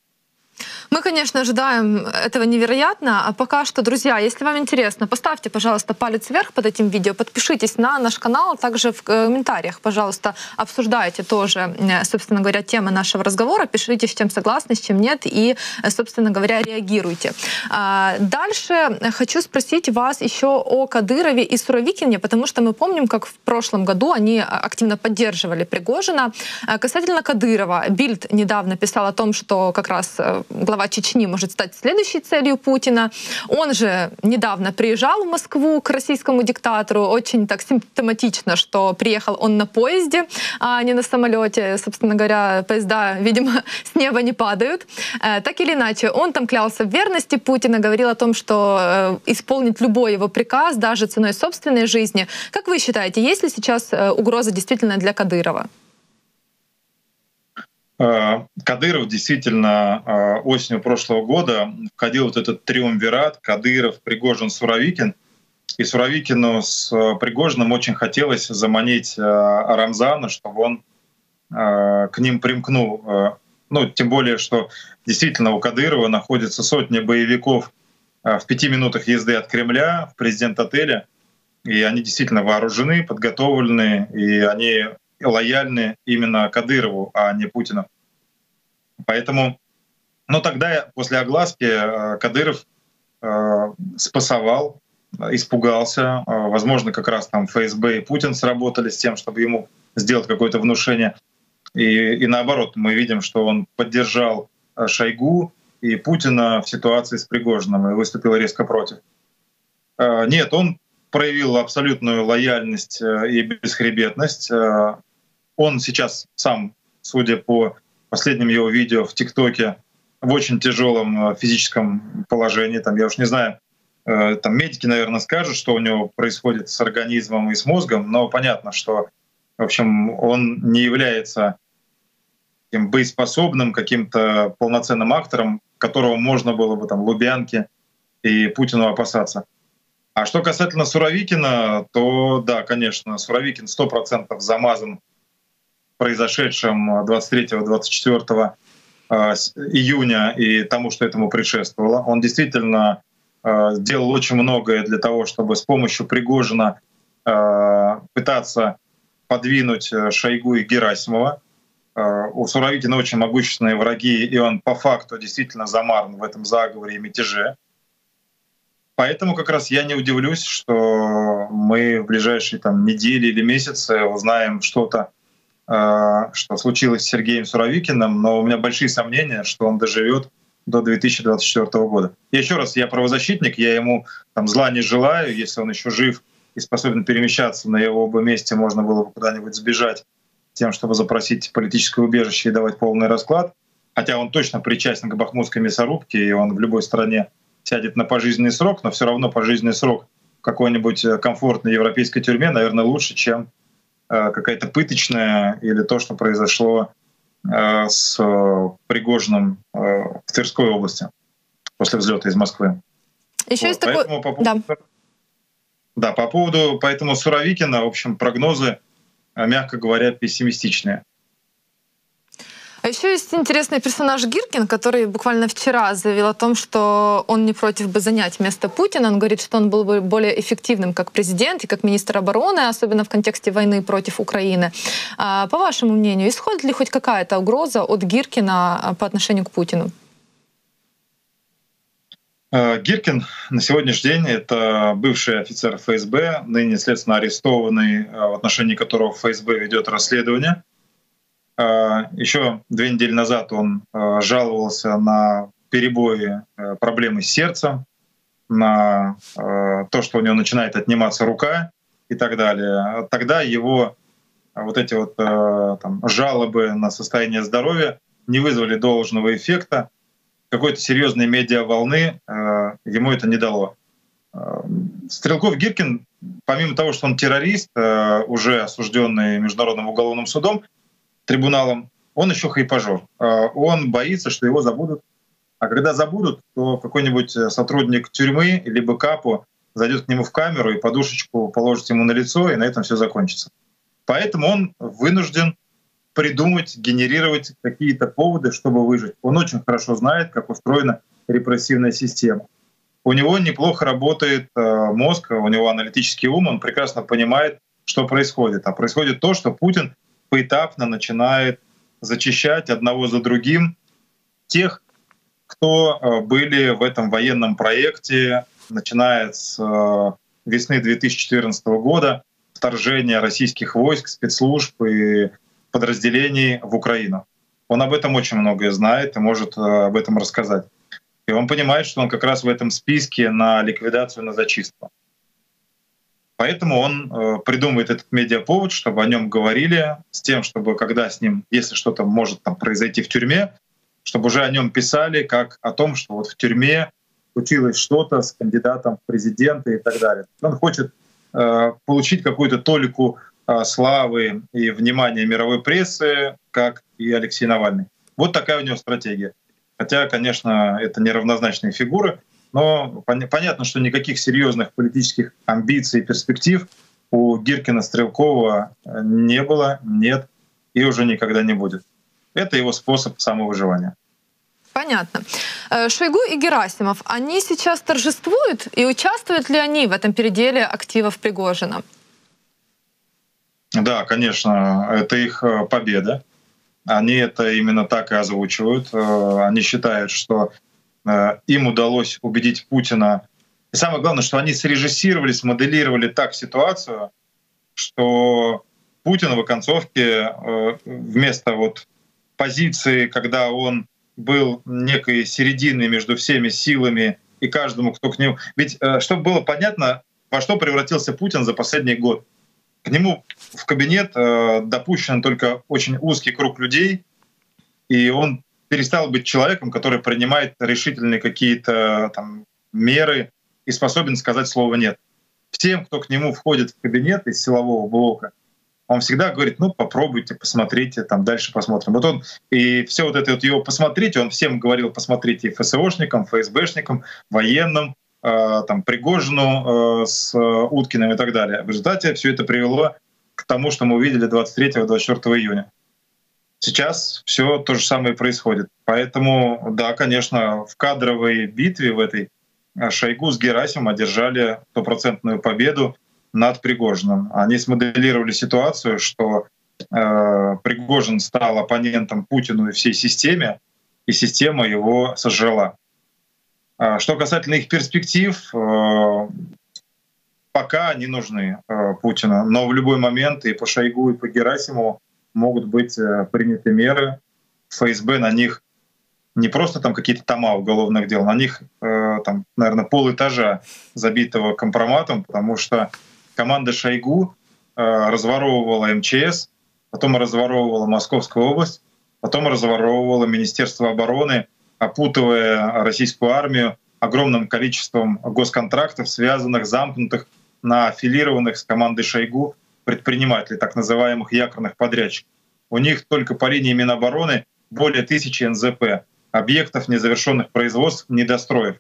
Мы, конечно, ожидаем этого невероятно. А пока что, друзья, если вам интересно, поставьте, пожалуйста, палец вверх под этим видео, подпишитесь на наш канал, также в комментариях, пожалуйста, обсуждайте тоже, э, собственно говоря, темы нашего разговора, пишите, с чем согласны, с чем нет, и, э, собственно говоря, реагируйте. А, дальше хочу спросить вас еще о Кадырове и Суровикине, потому что мы помним, как в прошлом году они активно поддерживали Пригожина. А, касательно Кадырова, Бильд недавно писал о том, что как раз э, глава глава Чечни может стать следующей целью Путина. Он же недавно приезжал в Москву к российскому диктатору. Очень так симптоматично, что приехал он на поезде, а не на самолете. Собственно говоря, поезда, видимо, [laughs] с неба не падают. Э, так или иначе, он там клялся в верности Путина, говорил о том, что э, исполнит любой его приказ, даже ценой собственной жизни. Как вы считаете, есть ли сейчас э, угроза действительно для Кадырова? Э, Кадыров действительно э, осенью прошлого года входил вот этот триумвират Кадыров, Пригожин, Суровикин. И Суровикину с э, Пригожиным очень хотелось заманить Рамзана, чтобы он к ним примкнул. Ну, тем более, что действительно у Кадырова находится сотни боевиков в пяти минутах езды от Кремля в президент-отеле. И они действительно вооружены, подготовлены, и они лояльны именно Кадырову, а не Путину. Поэтому, ну тогда после огласки э, Кадыров э, спасовал, испугался. Э, возможно, как раз там ФСБ и Путин сработали с тем, чтобы ему сделать какое-то внушение. И, и наоборот, мы видим, что он поддержал Шойгу и Путина в ситуации с Пригожиным и выступил резко против. Нет, он проявил абсолютную лояльность и бесхребетность. Он сейчас сам, судя по последним его видео в ТикТоке, в очень тяжелом физическом положении. Там, я уж не знаю, там медики, наверное, скажут, что у него происходит с организмом и с мозгом, но понятно, что в общем, он не является таким боеспособным, каким-то полноценным актором, которого можно было бы там Лубянке и Путину опасаться. А что касательно Суровикина, то да, конечно, Суровикин 100% замазан произошедшим 23-24 а, июня и тому, что этому предшествовало. Он действительно а, сделал очень многое для того, чтобы с помощью Пригожина а, пытаться подвинуть э, Шойгу и Герасимова. У Суровикина очень могущественные враги, и он по факту действительно замаран в этом заговоре и мятеже. Поэтому как раз я не удивлюсь, что мы в ближайшие там, недели или месяцы узнаем что-то, э, что случилось с Сергеем Суровикиным, но у меня большие сомнения, что он доживет до 2024 года. И еще раз, я правозащитник, я ему там, зла не желаю, если он еще жив — и способен перемещаться на его бы месте, можно было бы куда-нибудь сбежать тем, чтобы запросить политическое убежище и давать полный расклад. Хотя он точно причастен к бахмутской мясорубке, и он в любой стране сядет на пожизненный срок, но все равно пожизненный срок в какой-нибудь э, комфортной европейской тюрьме, наверное, лучше, чем э, какая-то пыточная или то, что произошло э, с Пригожиным в Тверской области после взлета из Москвы. Еще вот. есть Поэтому такой... по поводу... да. Да, по поводу поэтому Суровикина, в общем, прогнозы, мягко говоря, пессимистичные. А еще есть интересный персонаж Гиркин, который буквально вчера заявил о том, что он не против бы занять место Путина. Он говорит, что он был бы более эффективным как президент и как министр обороны, особенно в контексте войны против Украины. А, по вашему мнению, исходит ли хоть какая-то угроза от Гиркина а, по отношению к Путину? Э, Гиркин на сегодняшний день это бывший офицер ФСБ, ныне следственно арестованный, э, в отношении которого ФСБ ведет расследование. Э, Еще две недели назад он жаловался на перебои, проблемы с сердцем, на то, что у него начинает отниматься рука и так далее. Тогда его вот эти вот там, жалобы на состояние здоровья не вызвали должного эффекта какой-то серьезной медиа-волны э, ему это не дало. Э, Стрелков Гиркин, помимо того, что он террорист, э, уже осужденный Международным уголовным судом, трибуналом, он еще хайпажор. Он боится, что его забудут. А когда забудут, то какой-нибудь сотрудник тюрьмы либо капу зайдет к нему в камеру и подушечку положит ему на лицо, и на этом все закончится. Поэтому он вынужден придумать, генерировать какие-то поводы, чтобы выжить. Он очень хорошо знает, как устроена репрессивная система. У него неплохо работает э, мозг, у него аналитический ум, он прекрасно понимает, что происходит. А происходит то, что Путин поэтапно начинает зачищать одного за другим тех, кто э, были в этом военном проекте, начиная с э, весны 2014 года, вторжения российских войск, спецслужб и подразделений в Украину. Он об этом очень многое знает и может э, об этом рассказать. И он понимает, что он как раз в этом списке на ликвидацию, на зачистку. Поэтому он э, придумывает этот медиаповод, чтобы о нем говорили, с тем, чтобы когда с ним, если что-то может там произойти в тюрьме, чтобы уже о нем писали как о том, что вот в тюрьме случилось что-то с кандидатом в президенты и так далее. Он хочет э, получить какую-то толику а, славы и внимания мировой прессы, как и Алексей Навальный. Вот такая у него стратегия. Хотя, конечно, это неравнозначные фигуры, но понятно, что никаких серьезных политических амбиций и перспектив у Гиркина Стрелкова э, не было, нет и уже никогда не будет. Это его способ самовыживания. Понятно. Э, Шойгу и Герасимов, они сейчас торжествуют и участвуют ли они в этом переделе активов Пригожина? Да, конечно, это их э, победа. Они это именно так и озвучивают. Они считают, что им удалось убедить Путина. И самое главное, что они срежиссировали, смоделировали так ситуацию, что Путин в оконцовке вместо вот позиции, когда он был некой серединой между всеми силами и каждому, кто к нему... Ведь, чтобы было понятно, во что превратился Путин за последний год. К нему в кабинет э, допущен только очень узкий круг людей, и он перестал быть человеком, который принимает решительные какие-то там меры и способен сказать слово «нет». Всем, кто к нему входит в кабинет из силового блока, он всегда говорит, ну попробуйте, посмотрите, там дальше посмотрим. Вот он и все вот это вот его посмотрите, он всем говорил, посмотрите ФСОшникам, ФСБшникам, военным, э, там Пригожину э, с Уткиным и так далее. В результате все это привело к тому, что мы увидели 23-24 июня. Сейчас все то же самое происходит. Поэтому, да, конечно, в кадровой битве в этой э, Шойгу с Герасимом одержали стопроцентную победу над Пригожиным. Они смоделировали ситуацию, что э, Пригожин стал оппонентом Путину и всей системе, и система его сожрала. А что касательно их перспектив, э, пока они нужны э, Путину, но в любой момент и по Шойгу, и по Герасимову могут быть э, приняты меры. ФСБ на них не просто там какие-то тома уголовных дел, на них э, там, наверное, пол этажа забитого компроматом, потому что команда Шойгу э, разворовывала МЧС, потом разворовывала Московскую область, потом разворовывала Министерство обороны, опутывая российскую армию огромным количеством госконтрактов, связанных, замкнутых на аффилированных с командой Шойгу предпринимателей, так называемых якорных подрядчиков. У них только по линии Минобороны более тысячи НЗП, объектов незавершенных производств, недостроев.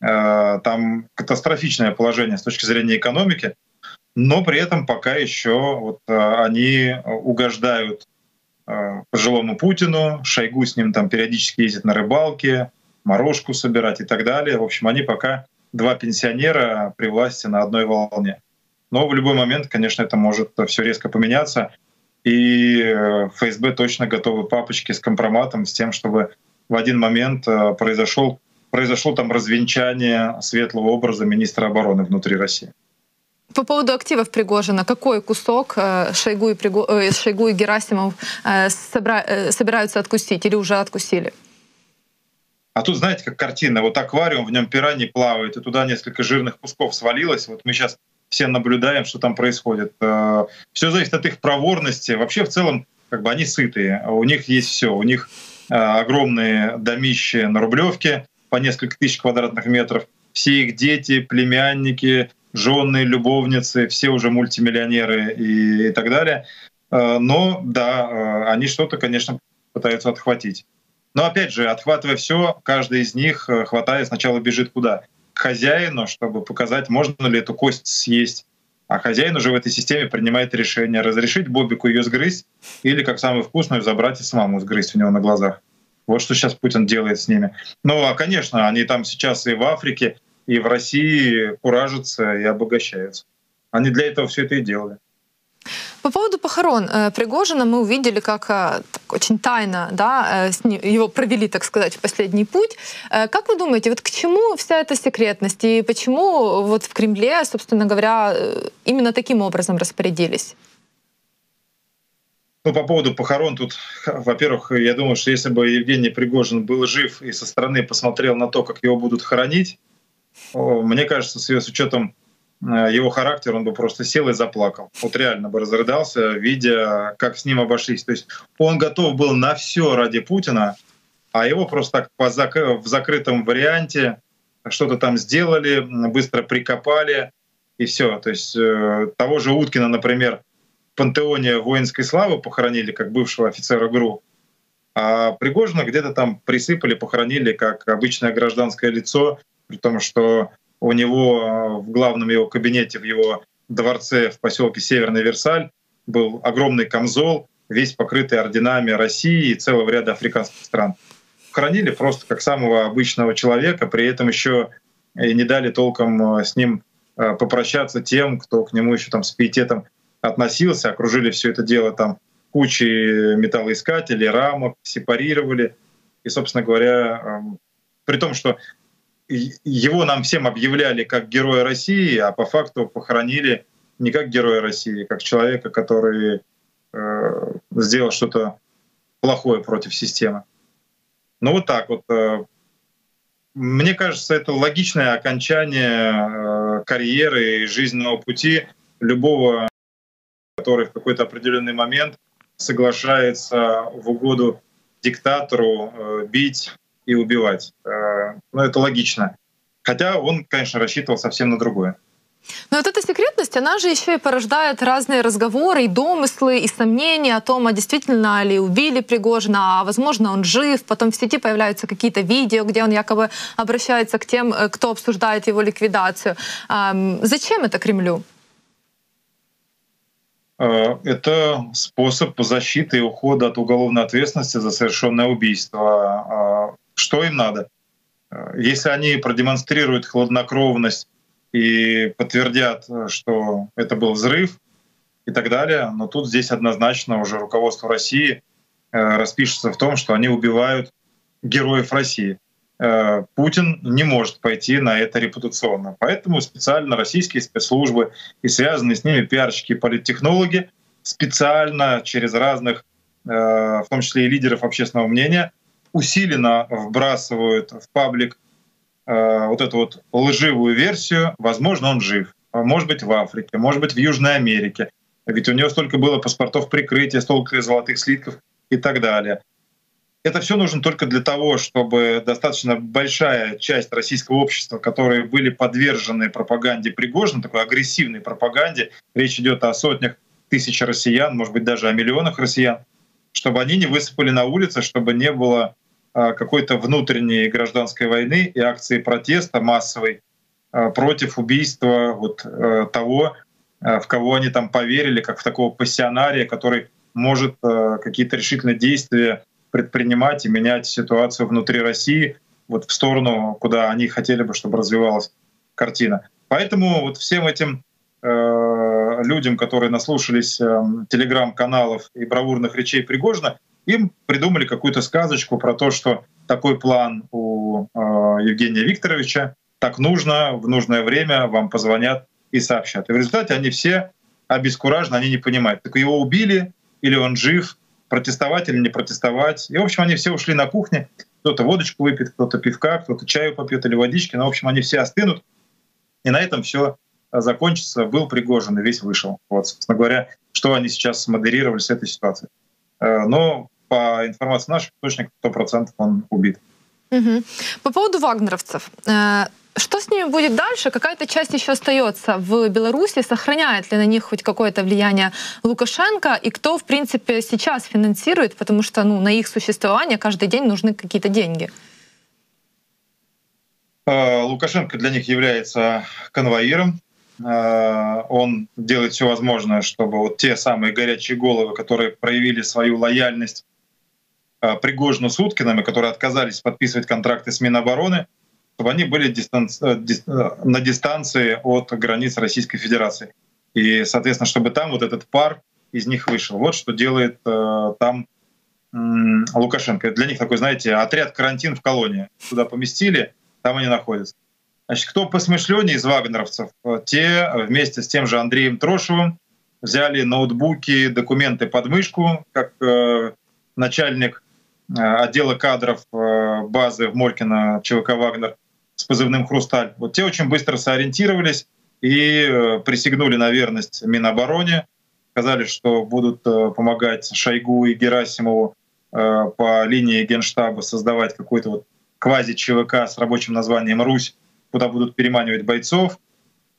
Э, там катастрофичное положение с точки зрения экономики, но при этом пока еще вот э, они угождают э, пожилому Путину, Шойгу с ним там периодически ездит на рыбалке, морожку собирать и так далее. В общем, они пока два пенсионера при власти на одной волне. Но в любой момент, конечно, это может все резко поменяться. И э, ФСБ точно готовы папочки с компроматом, с тем, чтобы в один момент э, произошел, произошло там развенчание светлого образа министра обороны внутри России. По поводу активов Пригожина, какой кусок э, Шойгу и, Приго... Шойгу и Герасимов собра... собираются откусить или уже откусили? А тут, знаете, как картина, вот аквариум, в нем пираньи плавают, и туда несколько жирных кусков свалилось. Вот мы сейчас все наблюдаем, что там происходит. Э, все зависит от их проворности. Вообще, в целом, как бы они сытые. У них есть все. У них э, огромные домища на Рублевке по несколько тысяч квадратных метров. Все их дети, племянники, жены, любовницы, все уже мультимиллионеры и, и так далее. Э, но да, они что-то, конечно, пытаются отхватить. Но опять же, отхватывая все, каждый из них, хватая, сначала бежит куда? Хозяину, чтобы показать, можно ли эту кость съесть. А хозяин уже в этой системе принимает решение, разрешить Бобику ее сгрызть или, как самую вкусную, забрать и самому сгрызть у него на глазах. Вот что сейчас Путин делает с ними. Ну, а, конечно, они там сейчас и в Африке, и в России куражатся и обогащаются. Они для этого все это и делали. По поводу похорон э, Пригожина мы увидели, как э, так, очень тайно да, э, его провели, так сказать, в последний путь. Как вы думаете, вот к чему вся эта секретность и почему вот в Кремле, собственно говоря, именно таким образом распорядились? Ну, по поводу похорон тут, во-первых, я думаю, что если бы Евгений Пригожин был жив и со стороны посмотрел на то, как его будут хоронить, мне кажется, с учетом Э, его характер, он бы просто сел и заплакал. Вот реально бы разрыдался, видя, как с ним обошлись. То есть он готов был на все ради Путина, а его просто так по зак... в закрытом варианте что-то там сделали, быстро прикопали, и все. То есть э, того же Уткина, например, в пантеоне воинской славы похоронили как бывшего офицера ГРУ, а Пригожина где-то там присыпали, похоронили как обычное гражданское лицо, при том, что у него э, в главном его кабинете, в его дворце в поселке Северный Версаль был огромный камзол, весь покрытый орденами России и целого ряда африканских стран. Хранили просто как самого обычного человека, при этом еще и не дали толком э, с ним э, попрощаться тем, кто к нему еще там с пиететом относился, окружили все это дело там кучей металлоискателей, рамок, сепарировали. И, собственно говоря, эм, при том, что его нам всем объявляли как героя России, а по факту похоронили не как героя России, как человека, который э, сделал что-то плохое против системы. Ну вот так вот. Э, мне кажется, это логичное окончание э, карьеры и жизненного пути любого, который в какой-то определенный момент соглашается в угоду диктатору э, бить и убивать. Э, ну, это логично. Хотя он, конечно, рассчитывал совсем на другое. Но вот эта секретность, она же еще и порождает разные разговоры, и домыслы, и сомнения о том, а действительно ли убили Пригожина, а возможно он жив. Потом в сети появляются какие-то видео, где он якобы обращается к тем, э, кто обсуждает его ликвидацию. Зачем это Кремлю? Э, это способ защиты и ухода от уголовной ответственности за совершенное убийство. Что им надо? Э, если они продемонстрируют хладнокровность и подтвердят, что это был взрыв и так далее. Но тут здесь однозначно уже руководство России э, распишется в том, что они убивают героев России. Э, Путин не может пойти на это репутационно. Поэтому специально российские спецслужбы и связанные с ними пиарщики и политтехнологи специально через разных, э, в том числе и лидеров общественного мнения, усиленно вбрасывают в паблик Э, вот эту вот лживую версию, возможно, он жив. Может быть, в Африке, может быть, в Южной Америке. Ведь у него столько было паспортов прикрытия, столько золотых слитков и так далее. Это все нужно только для того, чтобы достаточно большая часть российского общества, которые были подвержены пропаганде Пригожина, такой агрессивной пропаганде, речь идет о сотнях тысяч россиян, может быть, даже о миллионах россиян, чтобы они не высыпали на улицы, чтобы не было какой-то внутренней гражданской войны и акции протеста массовой а, против убийства вот э, того, а, в кого они там поверили, как в такого пассионария, который может какие-то решительные действия предпринимать и менять ситуацию внутри России вот в сторону, куда они хотели бы, чтобы развивалась картина. Поэтому вот всем этим э, людям, которые наслушались э, телеграм-каналов и бравурных речей Пригожина, им придумали какую-то сказочку про то, что такой план у э, Евгения Викторовича, так нужно, в нужное время вам позвонят и сообщат. И в результате они все обескуражены, они не понимают, так его убили или он жив, протестовать или не протестовать. И, в общем, они все ушли на кухне, кто-то водочку выпьет, кто-то пивка, кто-то чаю попьет или водички, но, в общем, они все остынут, и на этом все закончится. Был Пригожин и весь вышел. Вот, собственно говоря, что они сейчас модерировали с этой ситуацией. Э, но по информации наших источников, 100% он убит. Угу. По поводу вагнеровцев. Э, что с ними будет дальше? Какая-то часть еще остается в Беларуси. Сохраняет ли на них хоть какое-то влияние Лукашенко? И кто, в принципе, сейчас финансирует? Потому что ну, на их существование каждый день нужны какие-то деньги. Э, Лукашенко для них является конвоиром. Э, он делает все возможное, чтобы вот те самые горячие головы, которые проявили свою лояльность Пригожину с Уткиными, которые отказались подписывать контракты с Минобороны, чтобы они были дистанци... Э, э, на дистанции от границ Российской Федерации. И, соответственно, чтобы там вот этот пар из них вышел. Вот что делает э, там э, Лукашенко. Для них такой, знаете, отряд карантин в колонии. Туда поместили, там они находятся. Значит, кто посмышленнее из вагнеровцев, те вместе с тем же Андреем Трошевым взяли ноутбуки, документы под мышку, как э, начальник Э, отдела кадров э, базы в Молькино ЧВК «Вагнер» с позывным «Хрусталь». Вот те очень быстро сориентировались и э, присягнули на верность Минобороне, сказали, что будут помогать Шойгу и Герасимову по линии Генштаба создавать какой-то вот квази-ЧВК с рабочим названием «Русь», куда будут переманивать бойцов.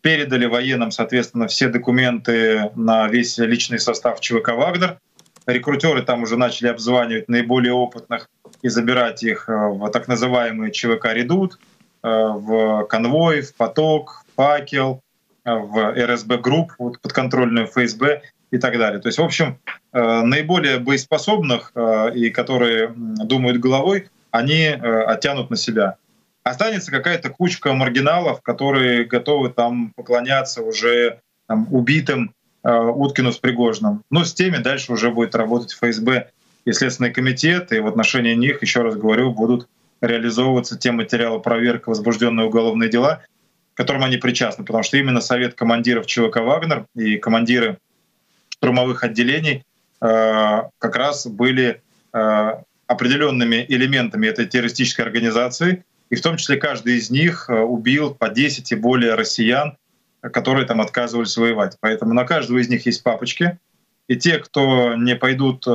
Передали военным, соответственно, все документы на весь личный состав ЧВК «Вагнер», рекрутеры там уже начали обзванивать наиболее опытных и забирать их э, в так называемый ЧВК «Редут», э, в конвой, в поток, в факел, э, в РСБ групп, вот, подконтрольную ФСБ и так далее. То есть, в общем, наиболее боеспособных и которые думают головой, они оттянут на себя. Останется какая-то кучка маргиналов, которые готовы там поклоняться уже там, убитым Уткину с Пригожным. Но с теми дальше уже будет работать ФСБ и Следственный комитет, и в отношении них, еще раз говорю, будут реализовываться те материалы проверки, возбужденные уголовные дела, к которым они причастны, потому что именно Совет командиров ЧВК «Вагнер» и командиры штурмовых отделений э, как раз были э, определенными элементами этой террористической организации, И в том числе каждый из них убил по 10 и более россиян, которые там отказывались воевать. Поэтому на каждого из них есть папочки. И те, кто не пойдут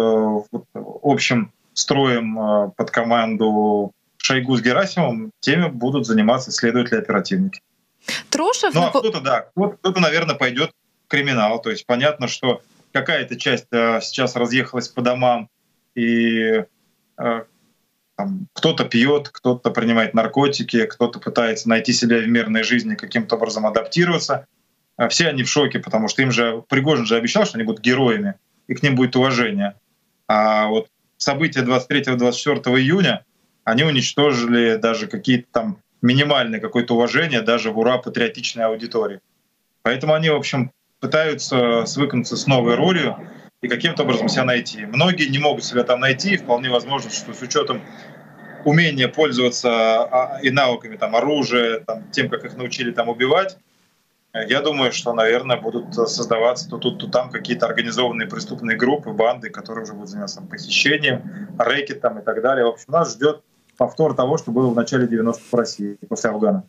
общим строем под команду Шойгу с Герасимовым, теми будут заниматься следователи-оперативники. Трошев... Ну а кто-то, да, кто-то, наверное, пойдет в криминал. То есть понятно, что какая-то часть э, сейчас разъехалась по домам, и э, там, кто-то пьет, кто-то принимает наркотики, кто-то пытается найти себя в мирной жизни, каким-то образом адаптироваться. А все они в шоке, потому что им же Пригожин же обещал, что они будут героями, и к ним будет уважение. А вот события 23-24 июня, они уничтожили даже какие-то там минимальное какое-то уважение даже в ура патриотичной аудитории. Поэтому они, в общем, пытаются свыкнуться с новой ролью и каким-то образом себя найти. Многие не могут себя там найти, и вполне возможно, что с учетом умения пользоваться а, и навыками там, оружия, там, тем, как их научили там убивать, я думаю, что, наверное, будут создаваться то тут, то там какие-то организованные преступные группы, банды, которые уже будут заниматься там, похищением, рэкетом и так далее. В общем, нас ждет повтор того, что было в начале 90-х в России после Афгана.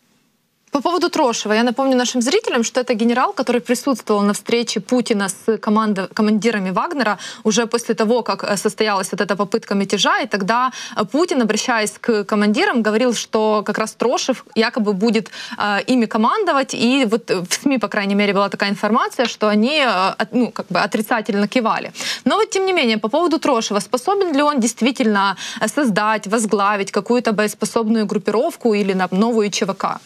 По поводу Трошева, я напомню нашим зрителям, что это генерал, который присутствовал на встрече Путина с команда, командирами Вагнера уже после того, как э, состоялась вот эта попытка мятежа, и тогда э, Путин, обращаясь к командирам, говорил, что как раз Трошев якобы будет э, ими командовать, и вот в СМИ, по крайней мере, была такая информация, что они э, ну, как бы отрицательно кивали. Но вот тем не менее, по поводу Трошева, способен ли он действительно создать, возглавить какую-то боеспособную группировку или на новую ЧВК?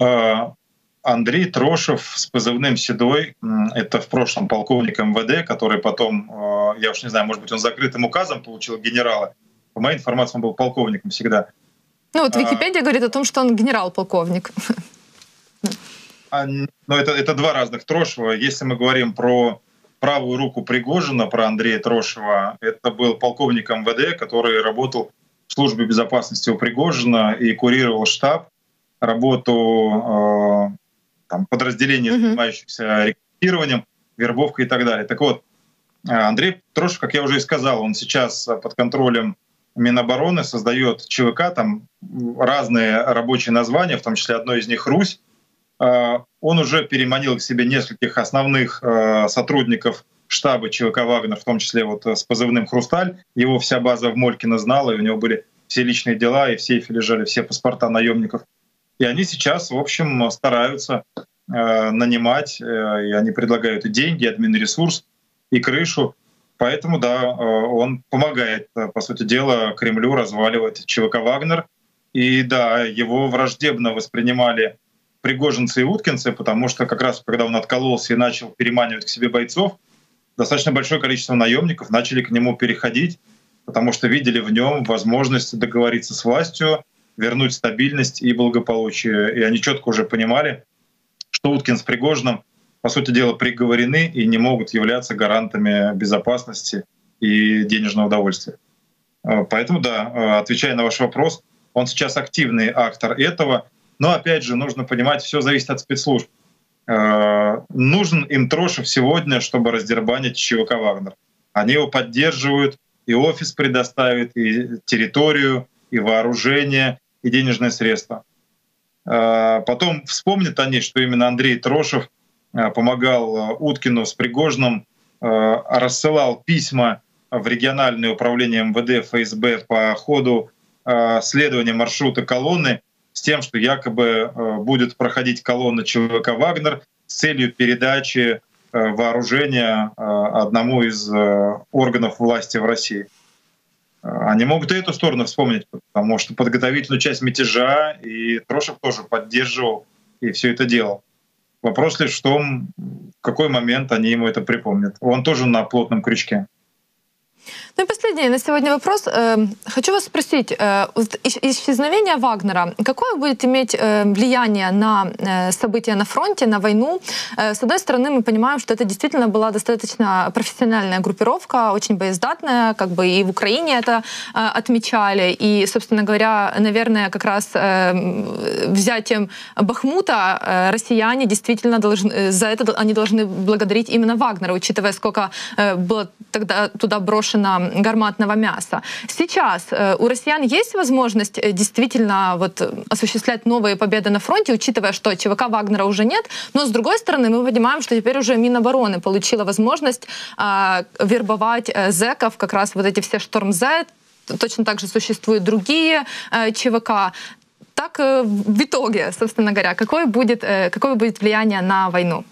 А, Андрей Трошев с позывным «Седой» — это в прошлом полковник МВД, который потом, а, я уж не знаю, может быть, он закрытым указом получил генерала. По моей информации, он был полковником всегда. Ну вот а, Википедия а, говорит о том, что он генерал-полковник. А, но это, это два разных Трошева. Если мы говорим про правую руку Пригожина, про Андрея Трошева, это был полковник МВД, который работал в службе безопасности у Пригожина и курировал штаб работу э, там, подразделений, занимающихся рекрутированием, вербовкой и так далее. Так вот, э, Андрей Трошев, как я уже и сказал, он сейчас под контролем Минобороны создает ЧВК, там разные рабочие названия, в том числе одно из них «Русь». Э, он уже переманил к себе нескольких основных сотрудников штаба ЧВК «Вагнер», в том числе вот с позывным «Хрусталь». Его вся база в Молькино знала, и у него были все личные дела, и в сейфе лежали все паспорта наемников — и они сейчас, в общем, стараются э, нанимать, э, и они предлагают и деньги, и админресурс, и крышу. Поэтому, да, э, он помогает, э, по сути дела, Кремлю разваливать ЧВК «Вагнер». И да, его враждебно воспринимали пригожинцы и уткинцы, потому что как раз когда он откололся и начал переманивать к себе бойцов, достаточно большое количество наемников начали к нему переходить, потому что видели в нем возможность договориться с властью, вернуть стабильность и благополучие. И они четко уже понимали, что Уткин с Пригожиным, по сути дела, приговорены и не могут являться гарантами безопасности и денежного удовольствия. А, поэтому, да, а, отвечая на ваш вопрос, он сейчас активный актор этого, но опять же нужно понимать, все зависит от спецслужб. А, нужен им Трошев сегодня, чтобы раздербанить ЧВК «Вагнер». Они его поддерживают, и офис предоставит, и территорию, и вооружение, и денежные средства. А, потом вспомнят они, что именно Андрей Трошев а, помогал а, Уткину с Пригожным, рассылал письма в региональное управление МВД ФСБ по ходу следования маршрута колонны с тем, что якобы будет проходить колонна ЧВК «Вагнер» с целью передачи вооружения одному из органов власти в России. Они могут и эту сторону вспомнить, потому что подготовительную часть мятежа и Трошев тоже поддерживал и все это делал. Вопрос лишь в том, в какой момент они ему это припомнят. Он тоже на плотном крючке. Ну и последний на сегодня вопрос. Эм, хочу вас спросить, э, исчезновение Вагнера, какое будет иметь э, влияние на э, события на фронте, на войну? С одной стороны, мы понимаем, что это действительно была достаточно профессиональная группировка, очень боездатная, как бы и в Украине это отмечали. И, собственно говоря, наверное, как раз взятием Бахмута россияне действительно должны, за это они должны благодарить именно Вагнера, учитывая, сколько было тогда туда брошено гарматного мяса. Сейчас у россиян есть возможность действительно вот осуществлять новые победы на фронте, учитывая, что ЧВК Вагнера уже нет, но с другой стороны мы понимаем, что теперь уже Минобороны получила возможность э, вербовать э, зэков, как раз вот эти все Шторм Z, точно так же существуют другие э, ЧВК. Так э, в итоге, собственно говоря, какое будет, э, какое будет влияние на войну?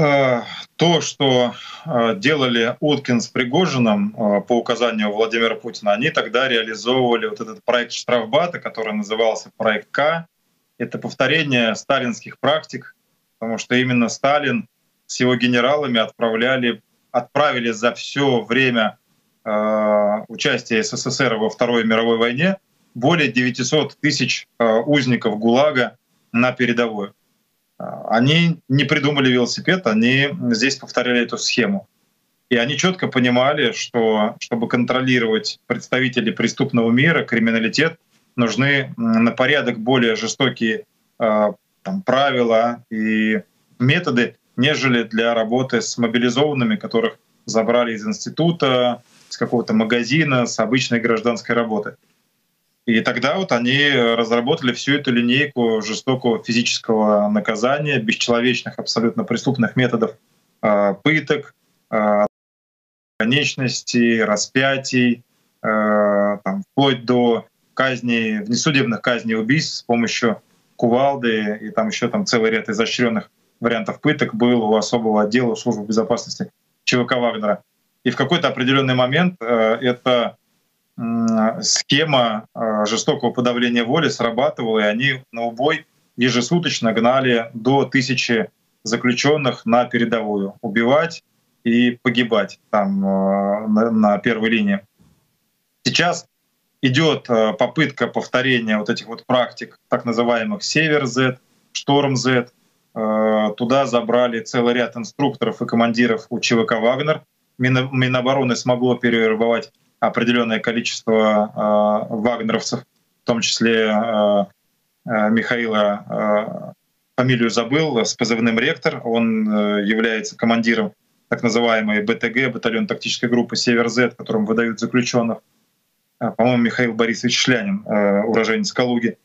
Э, то, что э, делали Уткин с Пригожиным э, по указанию Владимира Путина, они тогда реализовывали вот этот проект штрафбата, который назывался проект К. Это повторение сталинских практик, потому что именно Сталин с его генералами отправляли, отправили за все время участия СССР во Второй мировой войне более 900 тысяч узников ГУЛАГа на передовую. Они не придумали велосипед, они здесь повторяли эту схему. И они четко понимали, что чтобы контролировать представителей преступного мира, криминалитет, нужны на порядок более жестокие э, там, правила и методы, нежели для работы с мобилизованными, которых забрали из института, с какого-то магазина, с обычной гражданской работы. И тогда вот они разработали всю эту линейку жестокого физического наказания, бесчеловечных, абсолютно преступных методов э, пыток, э, конечностей, распятий, э, там, вплоть до казней, внесудебных казней убийств с помощью кувалды и там еще там целый ряд изощренных вариантов пыток был у особого отдела службы безопасности ЧВК Вагнера. И в какой-то определенный момент э, это схема э, жестокого подавления воли срабатывала, и они на убой ежесуточно гнали до тысячи заключенных на передовую, убивать и погибать там э, на, первой линии. Сейчас идет э, попытка повторения вот этих вот практик, так называемых Север Z, Шторм Z. Туда забрали целый ряд инструкторов и командиров у ЧВК Вагнер. Минобороны смогло перевербовать определенное количество э, вагнеровцев, в том числе э, э, Михаила, фамилию забыл, с позывным «Ректор». Он является командиром так называемой БТГ, батальон тактической группы «Север-З», которым выдают заключенных. По-моему, Михаил Борисович Шлянин, уроженец Калуги.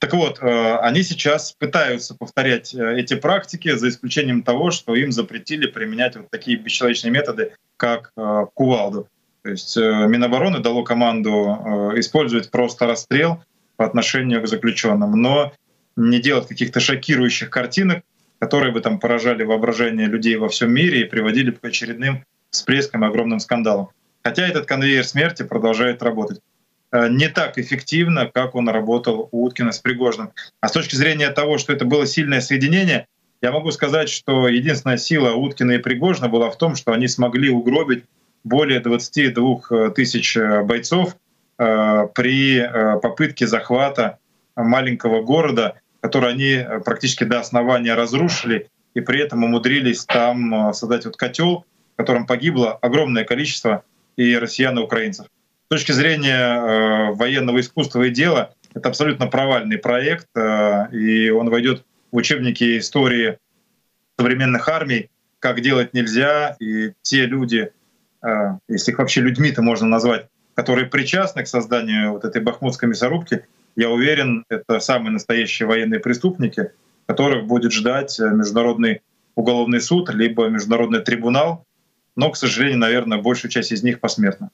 Так вот, они сейчас пытаются повторять эти практики, за исключением того, что им запретили применять вот такие бесчеловечные методы, как кувалду. То есть э, Минобороны дало команду э, использовать просто расстрел по отношению к заключенным, но не делать каких-то шокирующих картинок, которые бы там поражали воображение людей во всем мире и приводили к очередным всплескам и огромным скандалам. Хотя этот конвейер смерти продолжает работать э, не так эффективно, как он работал у Уткина с Пригожным. А с точки зрения того, что это было сильное соединение, я могу сказать, что единственная сила Уткина и Пригожина была в том, что они смогли угробить более 22 э, тысяч э, бойцов э, при попытке захвата маленького города, который они практически до основания разрушили, и при этом умудрились там создать вот котел, в котором погибло огромное количество и россиян, и украинцев. С точки зрения военного искусства и дела, это абсолютно провальный проект, и он войдет в учебники истории современных армий, как делать нельзя, и те люди, если их вообще людьми-то можно назвать, которые причастны к созданию вот этой бахмутской мясорубки, я уверен, это самые настоящие военные преступники, которых будет ждать э, Международный уголовный суд, либо Международный трибунал, но, к сожалению, наверное, большая часть из них посмертна.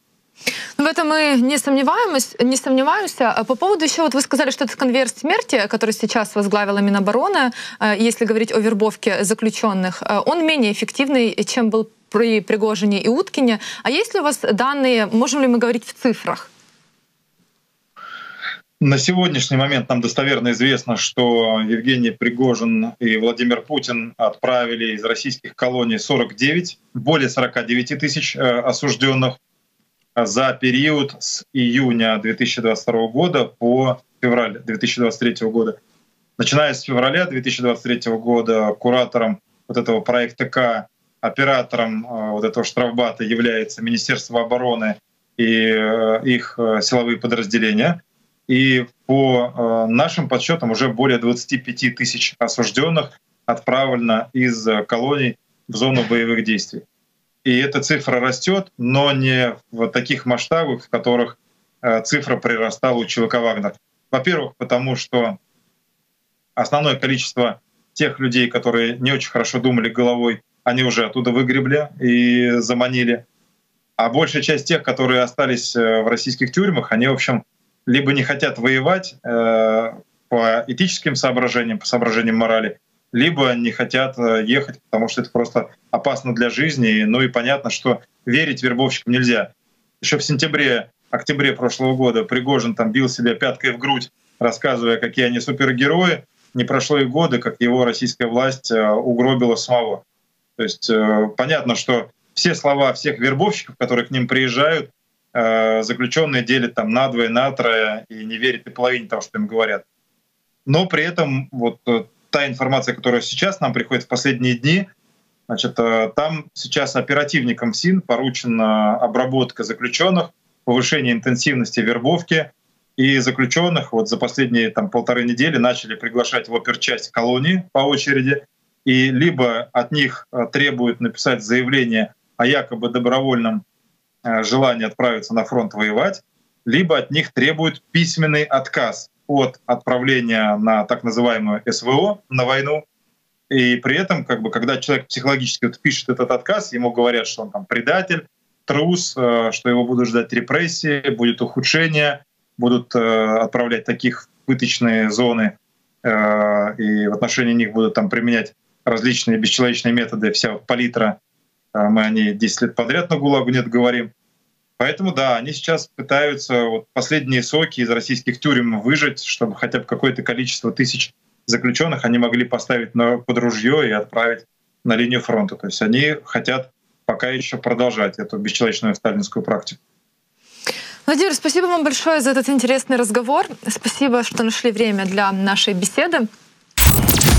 Ну, в этом мы не сомневаемся, не сомневаемся. А по поводу еще, вот вы сказали, что это конвейер смерти, который сейчас возглавила Минобороны, э, если говорить о вербовке заключенных, э, он менее эффективный, чем был при Пригожине и Уткине. А есть ли у вас данные, можем ли мы говорить в цифрах? На сегодняшний момент нам достоверно известно, что Евгений Пригожин и Владимир Путин отправили из российских колоний 49, более 49 тысяч э, осужденных за период с июня 2022 года по февраль 2023 года. Начиная с февраля 2023 года куратором вот этого проекта К оператором э, вот этого штрафбата является Министерство обороны и э, их э, силовые подразделения. И по нашим подсчетам уже более 25 тысяч осужденных отправлено из колоний в зону боевых действий. И эта цифра растет, но не в таких масштабах, в которых цифра прирастала у ЧВК «Вагнер». Во-первых, потому что основное количество тех людей, которые не очень хорошо думали головой, они уже оттуда выгребли и заманили. А большая часть тех, которые остались э, в российских тюрьмах, они, в общем, либо не хотят воевать э, по этическим соображениям, по соображениям морали, либо не хотят э, ехать, потому что это просто опасно для жизни. Ну и понятно, что верить вербовщикам нельзя. Еще в сентябре, октябре прошлого года Пригожин там бил себя пяткой в грудь, рассказывая, какие они супергерои. Не прошло и года, как его российская власть э, угробила самого. То есть э, понятно, что все слова всех вербовщиков, которые к ним приезжают, заключенные делят там на двое, на трое и не верят и половине того, что им говорят. Но при этом вот та информация, которая сейчас нам приходит в последние дни, значит, э, там сейчас оперативникам СИН поручена обработка заключенных, повышение интенсивности вербовки, и заключенных вот за последние там, полторы недели начали приглашать в оперчасть колонии по очереди, и либо от них э, требуют написать заявление о якобы добровольном э, желании отправиться на фронт воевать, либо от них требуют письменный отказ от отправления на так называемую СВО, на войну. И при этом, как бы, когда человек психологически вот пишет этот отказ, ему говорят, что он там предатель, трус, э, что его будут ждать репрессии, будет ухудшение, будут отправлять таких в пыточные зоны, и в отношении них будут там применять различные бесчеловечные методы, вся палитра, мы о ней 10 лет подряд на ГУЛАГу нет говорим. Поэтому да, они сейчас пытаются вот последние соки из российских тюрем выжать, чтобы хотя бы какое-то количество тысяч заключенных они могли поставить на, под ружье и отправить на линию фронта. То есть они хотят пока еще продолжать эту бесчеловечную сталинскую практику. Владимир, спасибо вам большое за этот интересный разговор. Спасибо, что нашли время для нашей беседы.